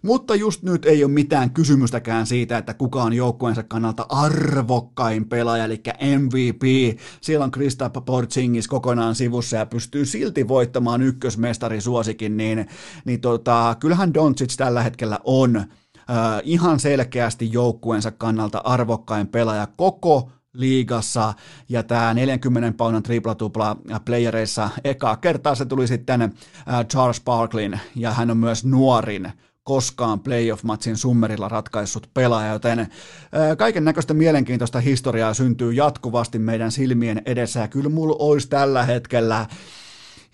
Mutta just nyt ei ole mitään kysymystäkään siitä, että kuka on joukkueensa kannalta arvokkain pelaaja, eli MVP. Siellä on Kristaps Porzingis kokonaan sivussa ja pystyy silti voittamaan ykkösmestarisuosikin, niin, niin tota, kyllähän Doncic tällä hetkellä on ihan selkeästi joukkueensa kannalta arvokkain pelaaja koko liigassa, ja tämä 40 paunan tripla-tupla playereissa eka kertaa se tuli sitten Charles Barklin, ja hän on myös nuorin koskaan playoff-matsin summerilla ratkaissut pelaaja, joten kaiken näköistä mielenkiintoista historiaa syntyy jatkuvasti meidän silmien edessä, ja kyllä mulla olisi tällä hetkellä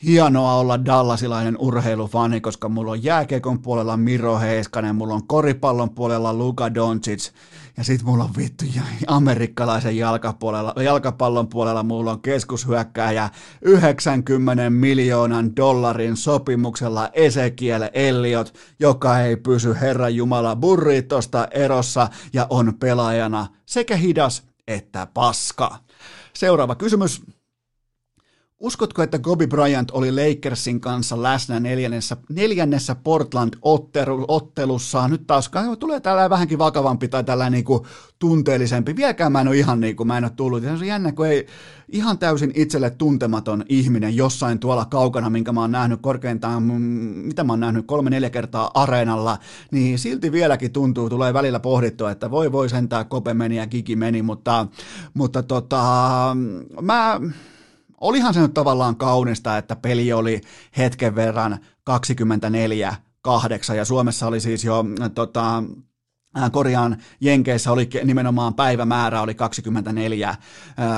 hienoa olla dallasilainen urheilufani, koska mulla on jääkiekon puolella Miro Heiskanen, mulla on koripallon puolella Luka Doncic, ja sit mulla on vittu amerikkalaisen jalkapallon puolella mulla on keskushyökkääjä 90 miljoonan dollarin sopimuksella Ezekiel Elliot, joka ei pysy Herran Jumala burritosta erossa ja on pelaajana sekä hidas että paska. Seuraava kysymys. Uskotko, että Kobe Bryant oli Lakersin kanssa läsnä neljännessä, neljännessä Portland-ottelussa? Nyt taas tulee tällä vähänkin vakavampi tai tällä niin kuin tunteellisempi. Vieläkään mä en ole ihan niin kuin mä en ole tullut. Se on jännä, kun ei ihan täysin itselle tuntematon ihminen jossain tuolla kaukana, minkä mä oon nähnyt korkeintaan, mitä mä oon nähnyt kolme-neljä kertaa areenalla, niin silti vieläkin tuntuu, tulee välillä pohdittua, että voi voi sentää Kobe meni ja Kiki meni, mutta, mutta tota, mä olihan se nyt tavallaan kaunista, että peli oli hetken verran 24 8 ja Suomessa oli siis jo tota, korjaan Jenkeissä oli nimenomaan päivämäärä oli 24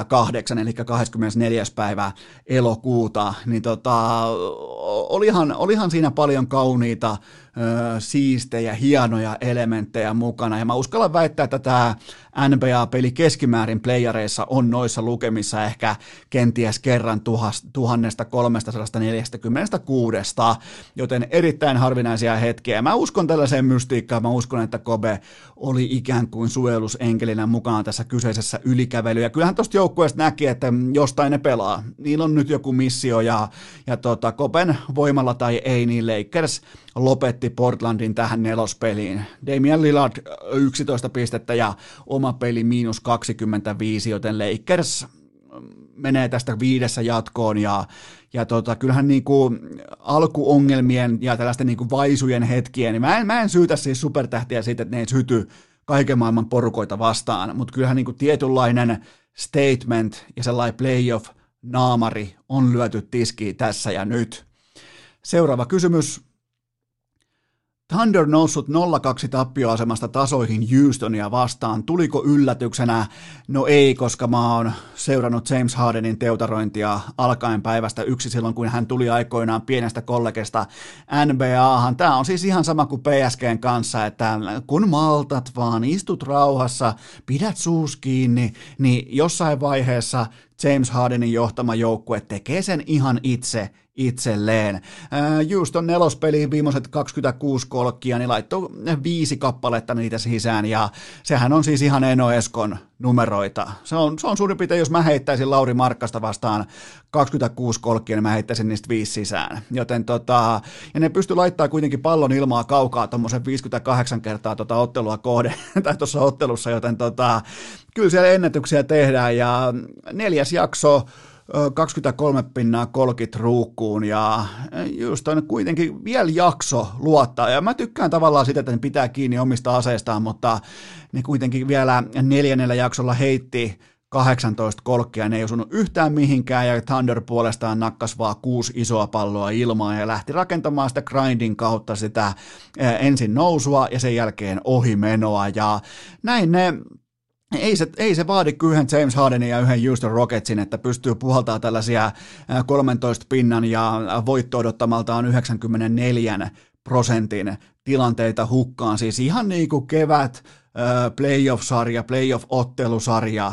8, eli 24. päivä elokuuta, niin tota, olihan, olihan siinä paljon kauniita siistejä, hienoja elementtejä mukana. Ja mä uskallan väittää, että tämä NBA-peli keskimäärin playareissa on noissa lukemissa ehkä kenties kerran 1346, joten erittäin harvinaisia hetkiä. Mä uskon tällaiseen mystiikkaan, mä uskon, että Kobe oli ikään kuin suojelusenkelinä mukana tässä kyseisessä ylikävely. Ja kyllähän tuosta joukkueesta näki, että jostain ne pelaa. Niillä on nyt joku missio ja, ja tota, Koben voimalla tai ei, niin Lakers lopetti Portlandin tähän nelospeliin. Damian Lillard 11 pistettä ja oma peli miinus 25, joten Lakers menee tästä viidessä jatkoon ja, ja tota, kyllähän niin kuin alkuongelmien ja tällaisten niin kuin vaisujen hetkien, niin mä en, mä en syytä siis supertähtiä siitä, että ne ei syty kaiken maailman porukoita vastaan, mutta kyllähän niin kuin tietynlainen statement ja sellainen playoff naamari on lyöty tiskiin tässä ja nyt. Seuraava kysymys. Thunder noussut 0-2 tappioasemasta tasoihin Houstonia vastaan. Tuliko yllätyksenä? No ei, koska mä oon seurannut James Hardenin teutarointia alkaen päivästä yksi silloin, kun hän tuli aikoinaan pienestä kollegesta NBAhan. Tämä on siis ihan sama kuin PSGn kanssa, että kun maltat vaan, istut rauhassa, pidät suus kiinni, niin jossain vaiheessa James Hardenin johtama joukkue tekee sen ihan itse itselleen. Houston nelospeliin viimeiset 26 kolkkia, niin laittoi viisi kappaletta niitä sisään, ja sehän on siis ihan Eno Eskon numeroita. Se on, se on suurin piirtein, jos mä heittäisin Lauri Markkasta vastaan 26 kolkkia, niin mä heittäisin niistä viisi sisään. Joten tota, ja ne pysty laittaa kuitenkin pallon ilmaa kaukaa tuommoisen 58 kertaa tota ottelua kohde, tai tuossa ottelussa, joten tota, kyllä siellä ennätyksiä tehdään, ja neljäs jakso, 23 pinnaa kolkit ruukkuun ja just on kuitenkin vielä jakso luottaa. Ja mä tykkään tavallaan sitä, että ne pitää kiinni omista aseistaan, mutta ne kuitenkin vielä neljännellä jaksolla heitti 18 kolkkia, ne ei osunut yhtään mihinkään ja Thunder puolestaan nakkas vaan kuusi isoa palloa ilmaan ja lähti rakentamaan sitä grindin kautta sitä ensin nousua ja sen jälkeen ohimenoa ja näin ne ei se, ei se vaadi yhden James Hardenin ja yhden Houston Rocketsin, että pystyy puhaltaa tällaisia 13 pinnan ja voitto odottamaltaan 94 prosentin tilanteita hukkaan. Siis ihan niin kuin kevät playoff-sarja, playoff-ottelusarja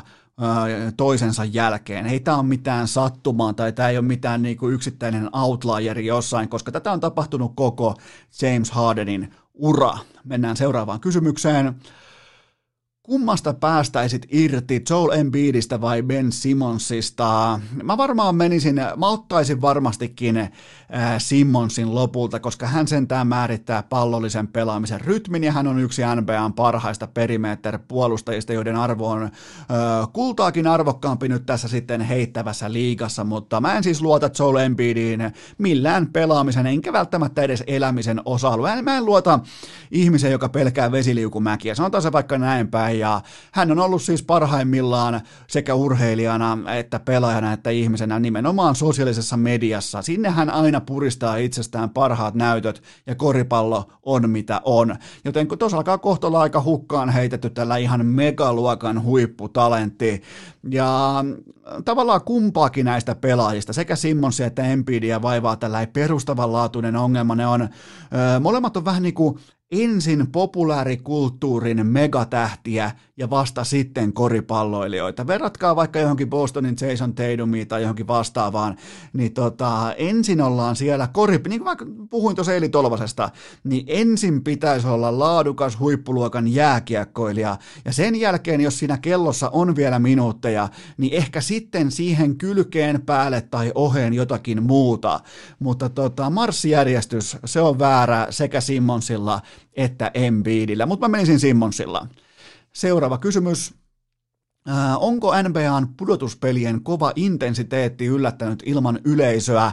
toisensa jälkeen. Ei tämä ole mitään sattumaa tai tämä ei ole mitään niin kuin yksittäinen outlieri jossain, koska tätä on tapahtunut koko James Hardenin ura. Mennään seuraavaan kysymykseen. Kummasta päästäisit irti, Joel Embiidistä vai Ben Simmonsista? Mä varmaan menisin, mä ottaisin varmastikin äh, Simmonsin lopulta, koska hän sentään määrittää pallollisen pelaamisen rytmin ja hän on yksi NBAn parhaista perimeter-puolustajista, joiden arvo on äh, kultaakin arvokkaampi nyt tässä sitten heittävässä liigassa, mutta mä en siis luota Joel Embiidiin millään pelaamisen, enkä välttämättä edes elämisen osa-alueen. Mä en luota ihmisen, joka pelkää vesiliukumäkiä, sanotaan se vaikka näin päin, ja hän on ollut siis parhaimmillaan sekä urheilijana että pelaajana että ihmisenä nimenomaan sosiaalisessa mediassa. Sinne hän aina puristaa itsestään parhaat näytöt ja koripallo on mitä on. Joten kun tuossa alkaa kohta aika hukkaan heitetty tällä ihan megaluokan huipputalentti ja tavallaan kumpaakin näistä pelaajista, sekä Simmonsia että Embiidia vaivaa tällä perustavanlaatuinen ongelma. Ne on, ö, molemmat on vähän niin kuin ensin populaarikulttuurin megatähtiä ja vasta sitten koripalloilijoita. Verratkaa vaikka johonkin Bostonin Jason Tatumia tai johonkin vastaavaan, niin tota, ensin ollaan siellä kori, niin kuin vaikka puhuin tuossa Eli Tolvasesta, niin ensin pitäisi olla laadukas huippuluokan jääkiekkoilija, ja sen jälkeen, jos siinä kellossa on vielä minuutteja, niin ehkä sitten siihen kylkeen päälle tai oheen jotakin muuta, mutta tota, marssijärjestys, se on väärä sekä Simmonsilla että Embiidillä, mutta mä menisin Simmonsilla. Seuraava kysymys. Äh, onko NBAn pudotuspelien kova intensiteetti yllättänyt ilman yleisöä?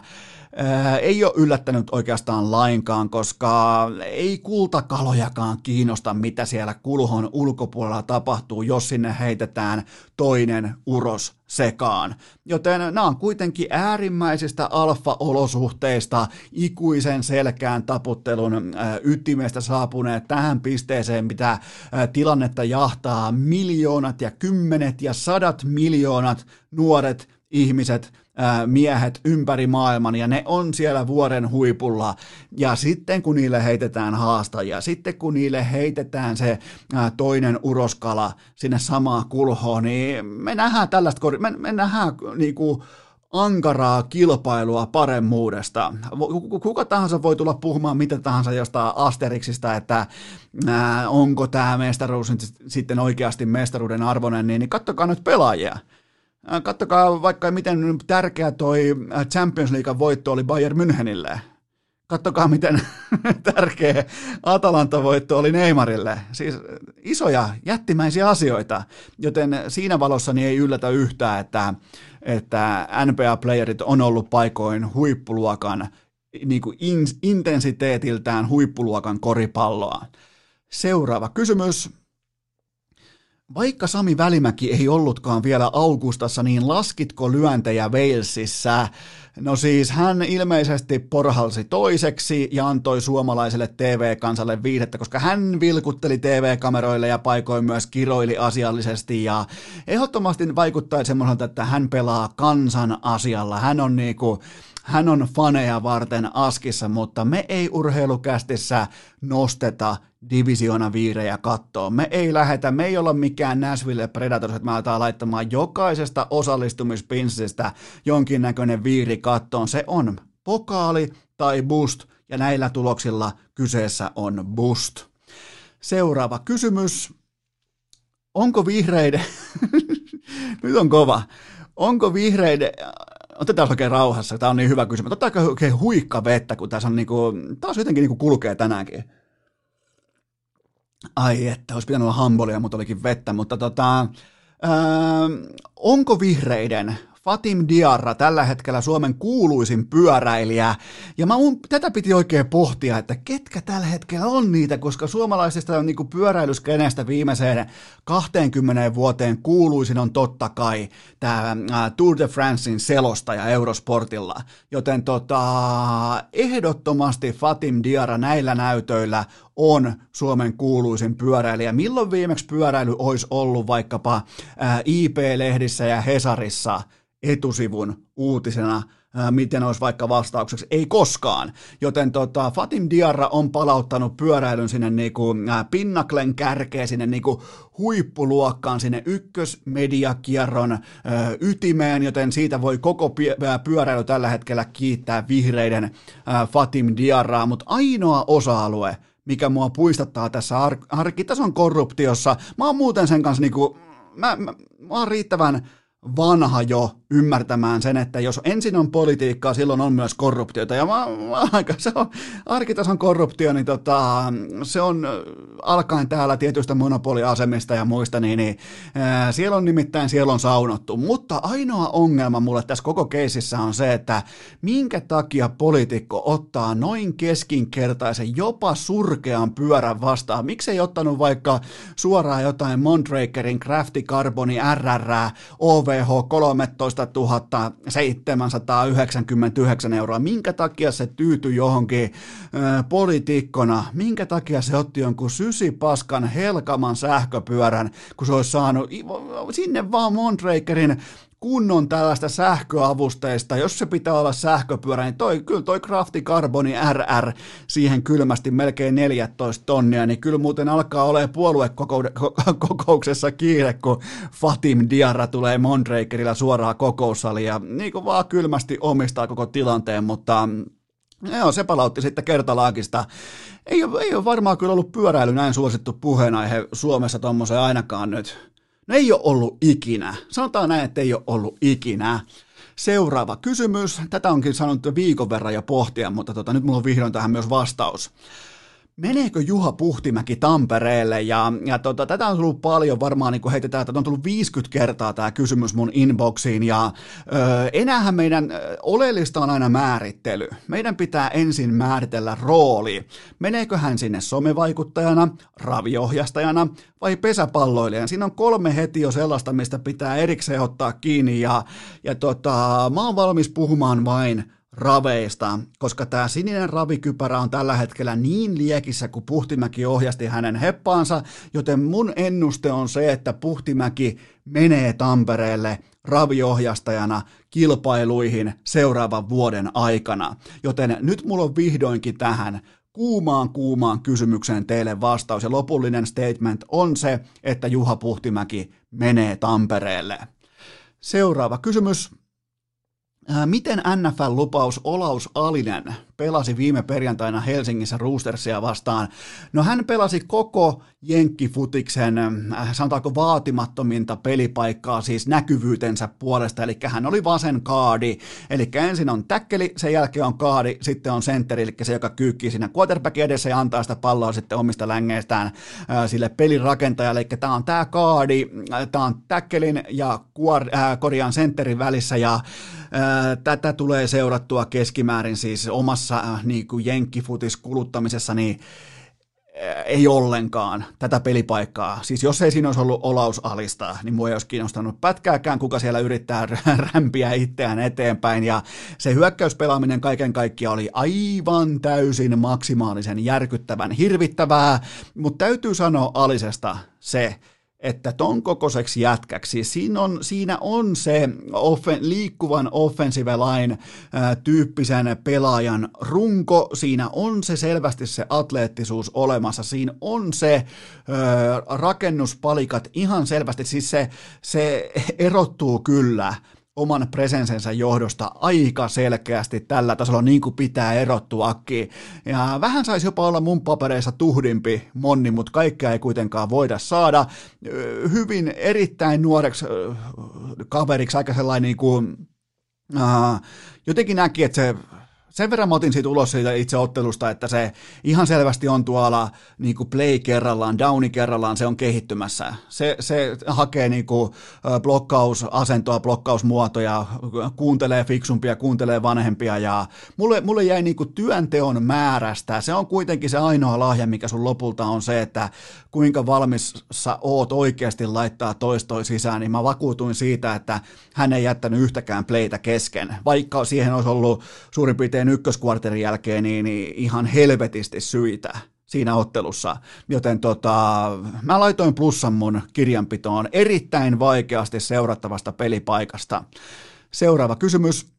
Ei ole yllättänyt oikeastaan lainkaan, koska ei kultakalojakaan kiinnosta, mitä siellä kulhon ulkopuolella tapahtuu, jos sinne heitetään toinen uros sekaan. Joten nämä on kuitenkin äärimmäisistä alfa-olosuhteista ikuisen selkään taputtelun ytimestä saapuneet tähän pisteeseen, mitä tilannetta jahtaa miljoonat ja kymmenet ja sadat miljoonat nuoret ihmiset miehet ympäri maailman ja ne on siellä vuoren huipulla ja sitten kun niille heitetään haastajia, sitten kun niille heitetään se toinen uroskala sinne samaa kulhoon, niin me nähdään tällaista, me, me nähdään niinku, ankaraa kilpailua paremmuudesta. Kuka tahansa voi tulla puhumaan mitä tahansa jostain Asteriksista, että ää, onko tämä mestaruus sitten oikeasti mestaruuden arvoinen, niin, niin kattokaa nyt pelaajia. Äh, kattokaa vaikka miten tärkeä toi äh, Champions League voitto oli Bayern Münchenille. Kattokaa miten tärkeä Atalanta-voitto oli Neymarille. Siis isoja, jättimäisiä asioita, joten siinä valossa niin ei yllätä yhtään, että, että NBA-playerit on ollut paikoin huippuluokan, niin kuin in, intensiteetiltään huippuluokan koripalloa. Seuraava kysymys. Vaikka Sami Välimäki ei ollutkaan vielä Augustassa, niin laskitko lyöntejä Walesissa? No siis hän ilmeisesti porhalsi toiseksi ja antoi suomalaiselle TV-kansalle viihdettä, koska hän vilkutteli TV-kameroille ja paikoin myös kiroili asiallisesti ja ehdottomasti vaikuttaa semmoiselta, että hän pelaa kansan asialla. Hän on niinku, hän on faneja varten askissa, mutta me ei urheilukästissä nosteta divisiona viirejä kattoon. Me ei lähetä, me ei olla mikään Nashville Predators, että me aletaan laittamaan jokaisesta osallistumispinssistä jonkinnäköinen viiri kattoon. Se on pokaali tai boost, ja näillä tuloksilla kyseessä on boost. Seuraava kysymys. Onko vihreiden... Nyt on kova. Onko vihreiden otetaan oikein rauhassa, tämä on niin hyvä kysymys. Ottakaa oikein huikka vettä, kun tässä on niinku, taas jotenkin niinku kulkee tänäänkin. Ai että, olisi pitänyt olla hambolia, mutta olikin vettä, mutta tota, öö, onko vihreiden Fatim Diarra, tällä hetkellä Suomen kuuluisin pyöräilijä. Ja mä mun, tätä piti oikein pohtia, että ketkä tällä hetkellä on niitä, koska suomalaisista on niin pyöräilyskenestä viimeiseen 20 vuoteen kuuluisin on totta kai tämä Tour de Francein selostaja Eurosportilla. Joten tota, ehdottomasti Fatim Diarra näillä näytöillä on Suomen kuuluisin pyöräilijä. Milloin viimeksi pyöräily olisi ollut vaikkapa IP-lehdissä ja Hesarissa – etusivun uutisena, miten olisi vaikka vastaukseksi, ei koskaan. Joten tota, Fatim Diarra on palauttanut pyöräilyn sinne niinku, pinnaklen kärkeen, sinne niinku huippuluokkaan, sinne ykkösmediakierron ää, ytimeen, joten siitä voi koko pyöräily tällä hetkellä kiittää vihreiden ää, Fatim Diarraa, mutta ainoa osa-alue, mikä mua puistattaa tässä ar- arkitason korruptiossa. Mä oon muuten sen kanssa niinku, mä, mä, mä oon riittävän vanha jo ymmärtämään sen, että jos ensin on politiikkaa, silloin on myös korruptiota. Ja mä, mä, aika, se on arkitason korruptio, niin tota, se on alkaen täällä tietystä monopoliasemista ja muista, niin, niin ää, siellä on nimittäin siellä on saunottu. Mutta ainoa ongelma mulle tässä koko keisissä on se, että minkä takia poliitikko ottaa noin keskinkertaisen, jopa surkean pyörän vastaan. Miksi ei ottanut vaikka suoraan jotain Mondrakerin, Crafty Carboni, RR, OVH 13 799 euroa. Minkä takia se tyytyi johonkin äh, poliitikkona? Minkä takia se otti jonkun sysipaskan helkaman sähköpyörän, kun se olisi saanut sinne vaan Montrakerin kunnon tällaista sähköavusteista, jos se pitää olla sähköpyörä, niin toi, kyllä toi Crafty Carboni RR siihen kylmästi melkein 14 tonnia, niin kyllä muuten alkaa olemaan puoluekokouksessa kiire, kun Fatim Diarra tulee Mondrakerilla suoraan kokoussaliin ja niin kuin vaan kylmästi omistaa koko tilanteen, mutta Joo, se palautti sitten kertalaakista. Ei ole, ei ole varmaan kyllä ollut pyöräily näin suosittu puheenaihe Suomessa tuommoisen ainakaan nyt No ei ole ollut ikinä. Sanotaan näin, että ei ole ollut ikinä. Seuraava kysymys. Tätä onkin sanottu viikon verran jo pohtia, mutta tota, nyt mulla on vihdoin tähän myös vastaus meneekö Juha Puhtimäki Tampereelle? Ja, ja tota, tätä on tullut paljon, varmaan niin heitetään, että on tullut 50 kertaa tämä kysymys mun inboxiin. Ja ö, enäähän meidän oleellista on aina määrittely. Meidän pitää ensin määritellä rooli. Meneekö hän sinne somevaikuttajana, raviohjastajana vai pesäpalloilijana? Siinä on kolme heti jo sellaista, mistä pitää erikseen ottaa kiinni. Ja, ja tota, mä oon valmis puhumaan vain raveista, koska tämä sininen ravikypärä on tällä hetkellä niin liekissä, kun Puhtimäki ohjasti hänen heppaansa, joten mun ennuste on se, että Puhtimäki menee Tampereelle raviohjastajana kilpailuihin seuraavan vuoden aikana. Joten nyt mulla on vihdoinkin tähän kuumaan kuumaan kysymykseen teille vastaus ja lopullinen statement on se, että Juha Puhtimäki menee Tampereelle. Seuraava kysymys miten NFL-lupaus Olaus Alinen pelasi viime perjantaina Helsingissä Roostersia vastaan? No hän pelasi koko Jenkkifutiksen, äh, sanotaanko vaatimattominta pelipaikkaa siis näkyvyytensä puolesta, eli hän oli vasen kaadi, eli ensin on täkkeli, sen jälkeen on kaadi, sitten on sentteri, eli se, joka kyykkii siinä quarterbackin edessä ja antaa sitä palloa sitten omista längeistään äh, sille pelirakentajalle, eli tämä on tämä kaadi, tämä on täkkelin ja kuor, äh, korjaan sentterin välissä, ja Tätä tulee seurattua keskimäärin siis omassa niin kuin jenkkifutis kuluttamisessa, niin ei ollenkaan tätä pelipaikkaa. Siis jos ei siinä olisi ollut olausalista, niin mua ei olisi kiinnostanut pätkääkään, kuka siellä yrittää rämpiä itseään eteenpäin. Ja se hyökkäyspelaaminen kaiken kaikkiaan oli aivan täysin maksimaalisen järkyttävän hirvittävää, mutta täytyy sanoa Alisesta se, että ton kokoiseksi jätkäksi, siinä on, siinä on se offen, liikkuvan offensive line ää, tyyppisen pelaajan runko, siinä on se selvästi se atleettisuus olemassa, siinä on se ää, rakennuspalikat ihan selvästi, siis se, se erottuu kyllä oman presensensä johdosta aika selkeästi tällä tasolla niin kuin pitää erottuakin. Ja vähän saisi jopa olla mun papereissa tuhdimpi monni, mutta kaikkea ei kuitenkaan voida saada. Hyvin erittäin nuoreksi kaveriksi aika sellainen niin kuin, jotenkin näki, että se sen verran mä otin siitä ulos siitä itse ottelusta, että se ihan selvästi on tuolla niin kuin play kerrallaan, downi kerrallaan, se on kehittymässä. Se, se hakee niin kuin blokkausasentoa, blokkausmuotoja, kuuntelee fiksumpia, kuuntelee vanhempia ja mulle, mulle jäi niin kuin työnteon määrästä. Se on kuitenkin se ainoa lahja, mikä sun lopulta on se, että kuinka valmis sä oot oikeasti laittaa toistoi sisään, niin mä vakuutuin siitä, että hän ei jättänyt yhtäkään playtä kesken, vaikka siihen olisi ollut suurin piirtein sen ykköskvarterin jälkeen niin, niin ihan helvetisti syitä siinä ottelussa, joten tota, mä laitoin plussan mun kirjanpitoon erittäin vaikeasti seurattavasta pelipaikasta. Seuraava kysymys.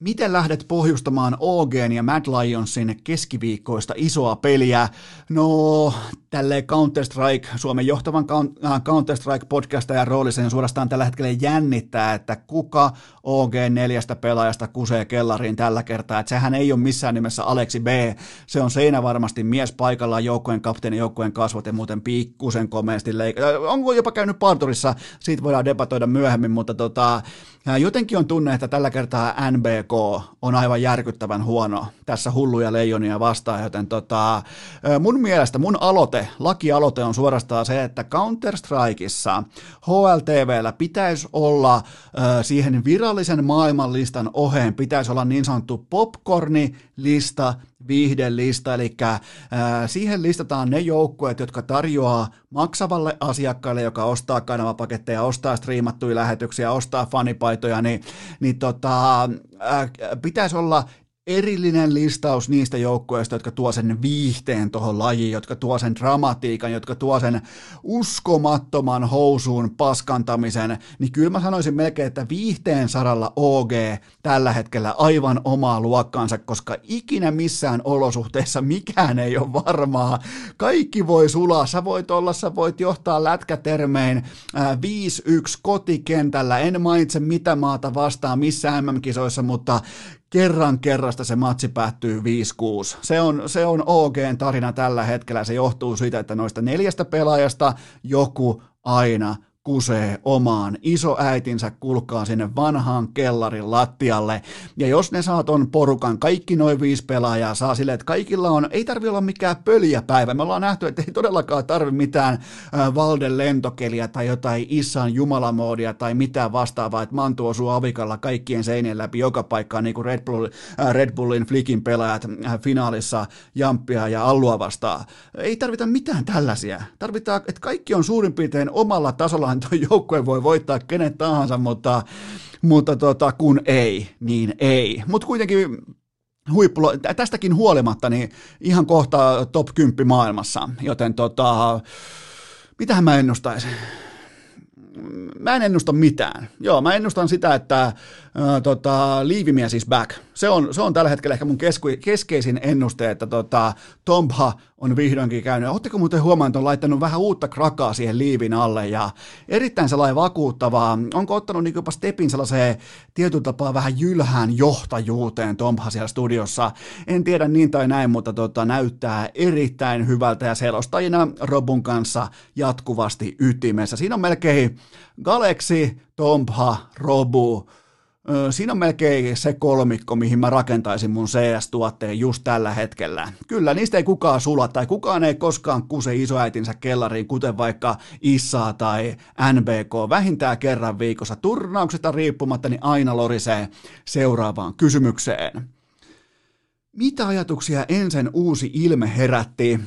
Miten lähdet pohjustamaan OGn ja Mad Lionsin keskiviikkoista isoa peliä? No, tälle Counter-Strike, Suomen johtavan äh, Counter-Strike-podcastajan roolisen suorastaan tällä hetkellä jännittää, että kuka OG neljästä pelaajasta kusee kellariin tällä kertaa. Että sehän ei ole missään nimessä Aleksi B. Se on seinä varmasti mies paikalla, joukkueen kapteeni, joukkueen kasvot ja muuten pikkusen komeasti leik- äh, Onko jopa käynyt parturissa, siitä voidaan debatoida myöhemmin, mutta tota, Jotenkin on tunne, että tällä kertaa NBK on aivan järkyttävän huono tässä hulluja leijonia vastaan, joten tota, mun mielestä mun aloite, lakialoite on suorastaan se, että Counter-Strikeissa HLTVllä pitäisi olla siihen virallisen maailmanlistan oheen, pitäisi olla niin sanottu popcorni-lista, viihdelista, eli äh, siihen listataan ne joukkueet, jotka tarjoaa maksavalle asiakkaalle, joka ostaa kanavapaketteja, ostaa striimattuja lähetyksiä, ostaa fanipaitoja, niin, niin tota, äh, pitäisi olla erillinen listaus niistä joukkueista, jotka tuo sen viihteen tuohon lajiin, jotka tuo sen dramatiikan, jotka tuo sen uskomattoman housuun paskantamisen, niin kyllä mä sanoisin melkein, että viihteen saralla OG tällä hetkellä aivan omaa luokkaansa, koska ikinä missään olosuhteissa mikään ei ole varmaa. Kaikki voi sulaa, sä voit olla, sä voit johtaa lätkätermein 5-1 kotikentällä, en mainitse mitä maata vastaan missään MM-kisoissa, mutta kerran kerrasta se matsi päättyy 5-6. Se on, se on OGn tarina tällä hetkellä. Se johtuu siitä, että noista neljästä pelaajasta joku aina kusee omaan isoäitinsä kulkaa sinne vanhaan kellarin lattialle. Ja jos ne saa ton porukan, kaikki noin viisi pelaajaa saa silleen, että kaikilla on, ei tarvi olla mikään pöljäpäivä. Me ollaan nähty, että ei todellakaan tarvi mitään äh, Valden lentokeliä tai jotain Issan jumalamoodia tai mitään vastaavaa, että Mantu osuu avikalla kaikkien seinien läpi joka paikkaan, niin kuin Red, Bull, äh, Red Bullin Flickin pelaajat äh, finaalissa Jamppia ja Allua vastaan. Ei tarvita mitään tällaisia. Tarvitaan, että kaikki on suurin piirtein omalla tasollaan tuo joukkue voi voittaa kenet tahansa, mutta, mutta tota, kun ei, niin ei. Mutta kuitenkin huippulo, tästäkin huolimatta, niin ihan kohta top 10 maailmassa, joten tota, mitähän mä ennustaisin? Mä en ennusta mitään. Joo, mä ennustan sitä, että ää, tota, Liivimies is back. Se on, se on tällä hetkellä ehkä mun kesku, keskeisin ennuste, että tota, Tompha on vihdoinkin käynyt. Oletteko muuten huomannut, että on laittanut vähän uutta krakaa siihen liivin alle ja erittäin sellainen vakuuttavaa. Onko ottanut niin jopa stepin sellaiseen tietyllä tapaa vähän jylhään johtajuuteen Tompha siellä studiossa? En tiedä niin tai näin, mutta tota, näyttää erittäin hyvältä ja selostajina Robun kanssa jatkuvasti ytimessä. Siinä on melkein Galaxy, Tompha, Robu, Siinä on melkein se kolmikko, mihin mä rakentaisin mun CS-tuotteen just tällä hetkellä. Kyllä, niistä ei kukaan sula tai kukaan ei koskaan kuse isoäitinsä kellariin, kuten vaikka Issa tai NBK, vähintään kerran viikossa. Turnauksesta riippumatta, niin aina lorisee seuraavaan kysymykseen. Mitä ajatuksia ensin uusi ilme herätti?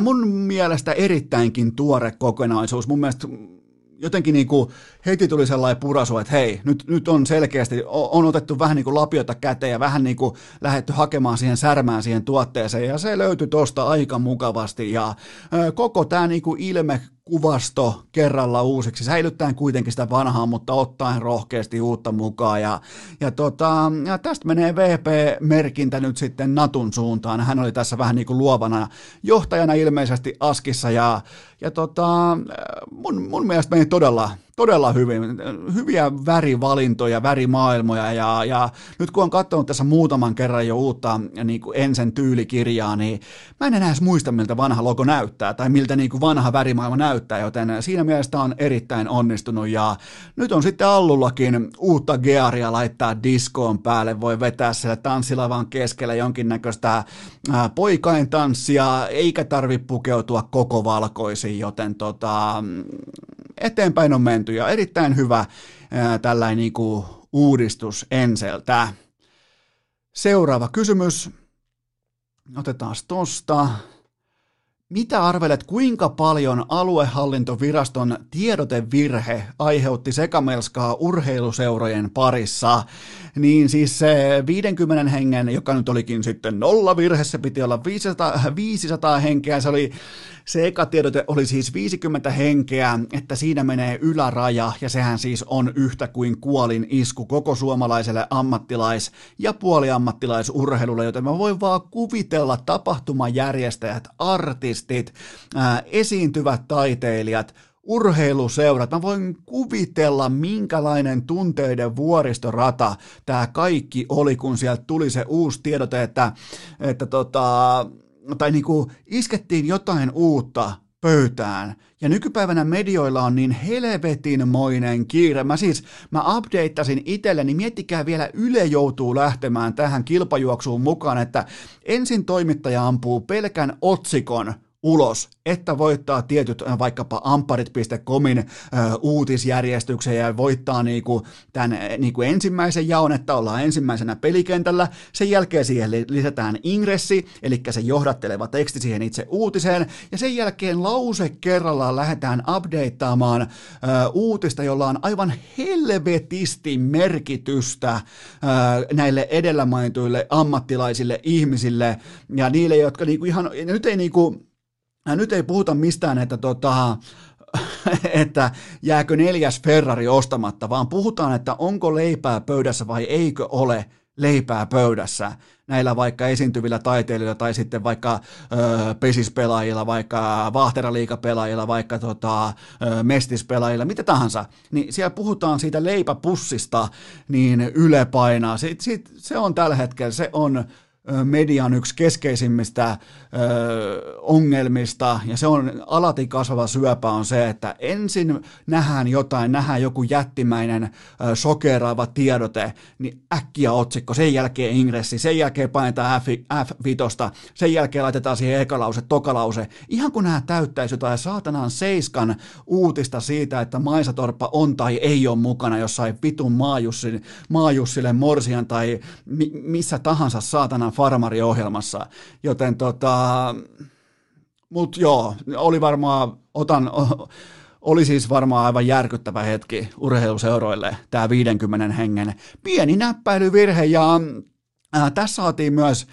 Mun mielestä erittäinkin tuore kokonaisuus. Mun mielestä jotenkin niin kuin heti tuli sellainen purasu, että hei, nyt, nyt on selkeästi, on otettu vähän niin kuin lapiota käteen ja vähän niin kuin lähdetty hakemaan siihen särmään siihen tuotteeseen. Ja se löytyi tuosta aika mukavasti. Ja koko tämä niin kuin ilme kuvasto kerralla uusiksi, säilyttäen kuitenkin sitä vanhaa, mutta ottaen rohkeasti uutta mukaan. Ja, ja, tota, ja tästä menee VP-merkintä nyt sitten Natun suuntaan. Hän oli tässä vähän niin kuin luovana johtajana ilmeisesti Askissa ja, ja tota, mun, mun mielestä meni todella, todella hyvin. Hyviä värivalintoja, värimaailmoja ja, ja nyt kun on katsonut tässä muutaman kerran jo uutta niin kuin ensin tyylikirjaa, niin mä en enää edes muista, miltä vanha logo näyttää tai miltä niin kuin vanha värimaailma näyttää, joten siinä mielessä on erittäin onnistunut ja nyt on sitten Allullakin uutta gearia laittaa diskoon päälle, voi vetää siellä tanssilavan keskellä jonkinnäköistä poikain tanssia, eikä tarvi pukeutua koko valkoisiin, joten tota, eteenpäin on menty ja erittäin hyvä tällainen niin kuin uudistus enseltä. Seuraava kysymys. Otetaan tosta. Mitä arvelet, kuinka paljon aluehallintoviraston tiedotevirhe aiheutti sekamelskaa urheiluseurojen parissa? Niin siis se 50 hengen, joka nyt olikin sitten nolla virhe, se piti olla 500, 500 henkeä, se oli se eka tiedote oli siis 50 henkeä, että siinä menee yläraja, ja sehän siis on yhtä kuin kuolin isku koko suomalaiselle ammattilais- ja puoliammattilaisurheilulle, joten mä voin vaan kuvitella tapahtumajärjestäjät, artistit, ää, esiintyvät taiteilijat, urheiluseurat. Mä voin kuvitella, minkälainen tunteiden vuoristorata tämä kaikki oli, kun sieltä tuli se uusi tiedote, että, että tota, tai niinku iskettiin jotain uutta pöytään. Ja nykypäivänä medioilla on niin helvetinmoinen kiire. Mä siis, mä updateasin itselleni, miettikää vielä Yle joutuu lähtemään tähän kilpajuoksuun mukaan, että ensin toimittaja ampuu pelkän otsikon – ulos, että voittaa tietyt vaikkapa amparit.comin uutisjärjestyksen ja voittaa niinku tämän niinku ensimmäisen jaon, että ollaan ensimmäisenä pelikentällä. Sen jälkeen siihen lisätään ingressi, eli se johdatteleva teksti siihen itse uutiseen, ja sen jälkeen lause kerrallaan lähdetään updateaamaan ö, uutista, jolla on aivan helvetisti merkitystä näille edellä mainituille ammattilaisille ihmisille ja niille, jotka niinku ihan, nyt ei niinku ja nyt ei puhuta mistään, että, tota, että jääkö neljäs Ferrari ostamatta, vaan puhutaan, että onko leipää pöydässä vai eikö ole leipää pöydässä näillä vaikka esiintyvillä taiteilijoilla tai sitten vaikka ö, pesispelaajilla, vaikka vaahteraliikapelaajilla, vaikka tota, ö, mestispelaajilla, mitä tahansa, niin siellä puhutaan siitä leipäpussista, niin Yle painaa. Se, se, se on tällä hetkellä, se on median yksi keskeisimmistä ongelmista, ja se on alati kasvava syöpä, on se, että ensin nähdään jotain, nähdään joku jättimäinen sokeraava tiedote, niin äkkiä otsikko, sen jälkeen ingressi, sen jälkeen painetaan F, F5, sen jälkeen laitetaan siihen ekalause, tokalause, ihan kun nämä täyttäisi jotain saatanan seiskan uutista siitä, että Maisatorppa on tai ei ole mukana jossain vitun maajussin, maajussille morsian tai mi, missä tahansa saatanan farmariohjelmassa, joten tota, mut joo, oli varmaan, otan, oli siis varmaan aivan järkyttävä hetki urheiluseuroille, tämä 50 hengen pieni näppäilyvirhe, ja äh, tässä saatiin myös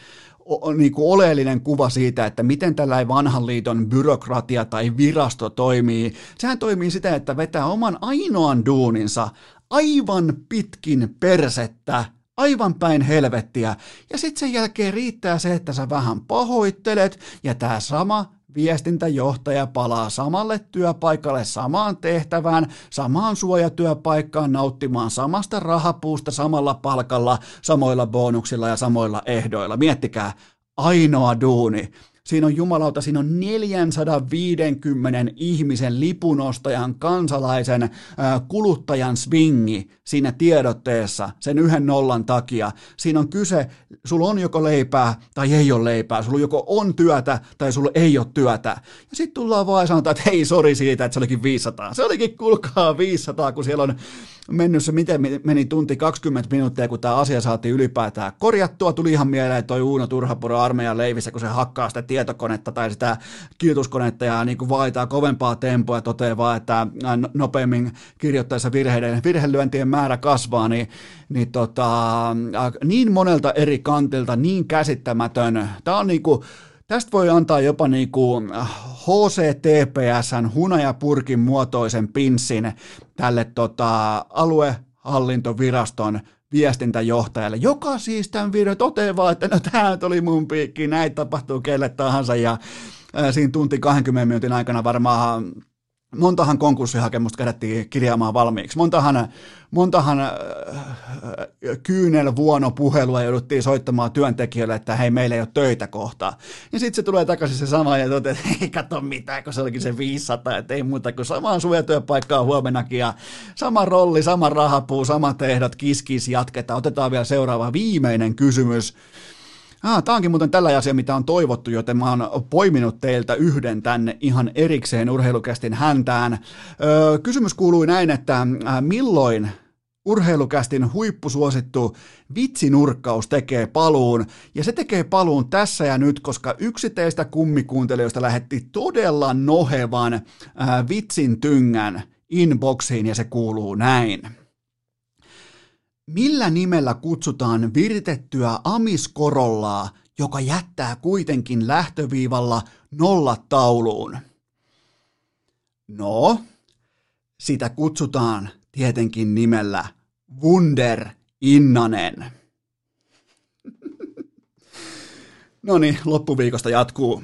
niin kuin oleellinen kuva siitä, että miten tällainen vanhan liiton byrokratia tai virasto toimii. Sehän toimii sitä, että vetää oman ainoan duuninsa aivan pitkin persettä aivan päin helvettiä. Ja sitten sen jälkeen riittää se, että sä vähän pahoittelet ja tämä sama viestintäjohtaja palaa samalle työpaikalle, samaan tehtävään, samaan suojatyöpaikkaan nauttimaan samasta rahapuusta samalla palkalla, samoilla bonuksilla ja samoilla ehdoilla. Miettikää, ainoa duuni. Siinä on jumalauta, siinä on 450 ihmisen lipunostajan, kansalaisen, kuluttajan swingi siinä tiedotteessa sen yhden nollan takia. Siinä on kyse, sulla on joko leipää tai ei ole leipää, sulla joko on työtä tai sulla ei ole työtä. Ja sitten tullaan vaan ja sanotaan, että hei, sori siitä, että se olikin 500. Se olikin, kulkaa 500, kun siellä on mennyt se, miten meni tunti 20 minuuttia, kun tämä asia saatiin ylipäätään korjattua. Tuli ihan mieleen toi Uuno Turhapuro armeijan leivissä, kun se hakkaa sitä tietokonetta tai sitä kirjoituskonetta ja niin vaaditaan kovempaa tempoa ja toteaa vaan, että nopeammin kirjoittaessa virheiden, virhelyöntien määrä kasvaa, niin, niin, tota, niin monelta eri kantilta, niin käsittämätön. Tämä on niin kuin, Tästä voi antaa jopa niin kuin HCTPSn hunajapurkin muotoisen pinssin tälle tota, aluehallintoviraston viestintäjohtajalle, joka siis tämän videon toteaa, että no tämä oli mun piikki, näin tapahtuu kelle tahansa ja ää, siinä tunti 20 minuutin aikana varmaan montahan konkurssihakemusta kerättiin kirjaamaan valmiiksi. Montahan, montahan äh, kyynel vuono puhelua jouduttiin soittamaan työntekijöille, että hei, meillä ei ole töitä kohtaa. Ja sitten se tulee takaisin se sama ja toteaa, että ei katso mitään, kun se olikin se 500, että ei muuta kuin samaan suojatyöpaikkaan huomenakin ja sama rolli, sama rahapuu, samat ehdot, kiskis jatketaan. Otetaan vielä seuraava viimeinen kysymys. Ah, tämä onkin muuten tällä asia, mitä on toivottu, joten mä oon poiminut teiltä yhden tänne ihan erikseen urheilukästin häntään. Öö, kysymys kuului näin, että milloin urheilukästin huippusuosittu vitsinurkkaus tekee paluun, ja se tekee paluun tässä ja nyt, koska yksi teistä kummikuuntelijoista lähetti todella nohevan ää, vitsin tyngän inboxiin, ja se kuuluu näin. Millä nimellä kutsutaan viritettyä amiskorollaa, joka jättää kuitenkin lähtöviivalla nollat tauluun. No, sitä kutsutaan tietenkin nimellä Wunder Innanen. No niin, loppuviikosta jatkuu.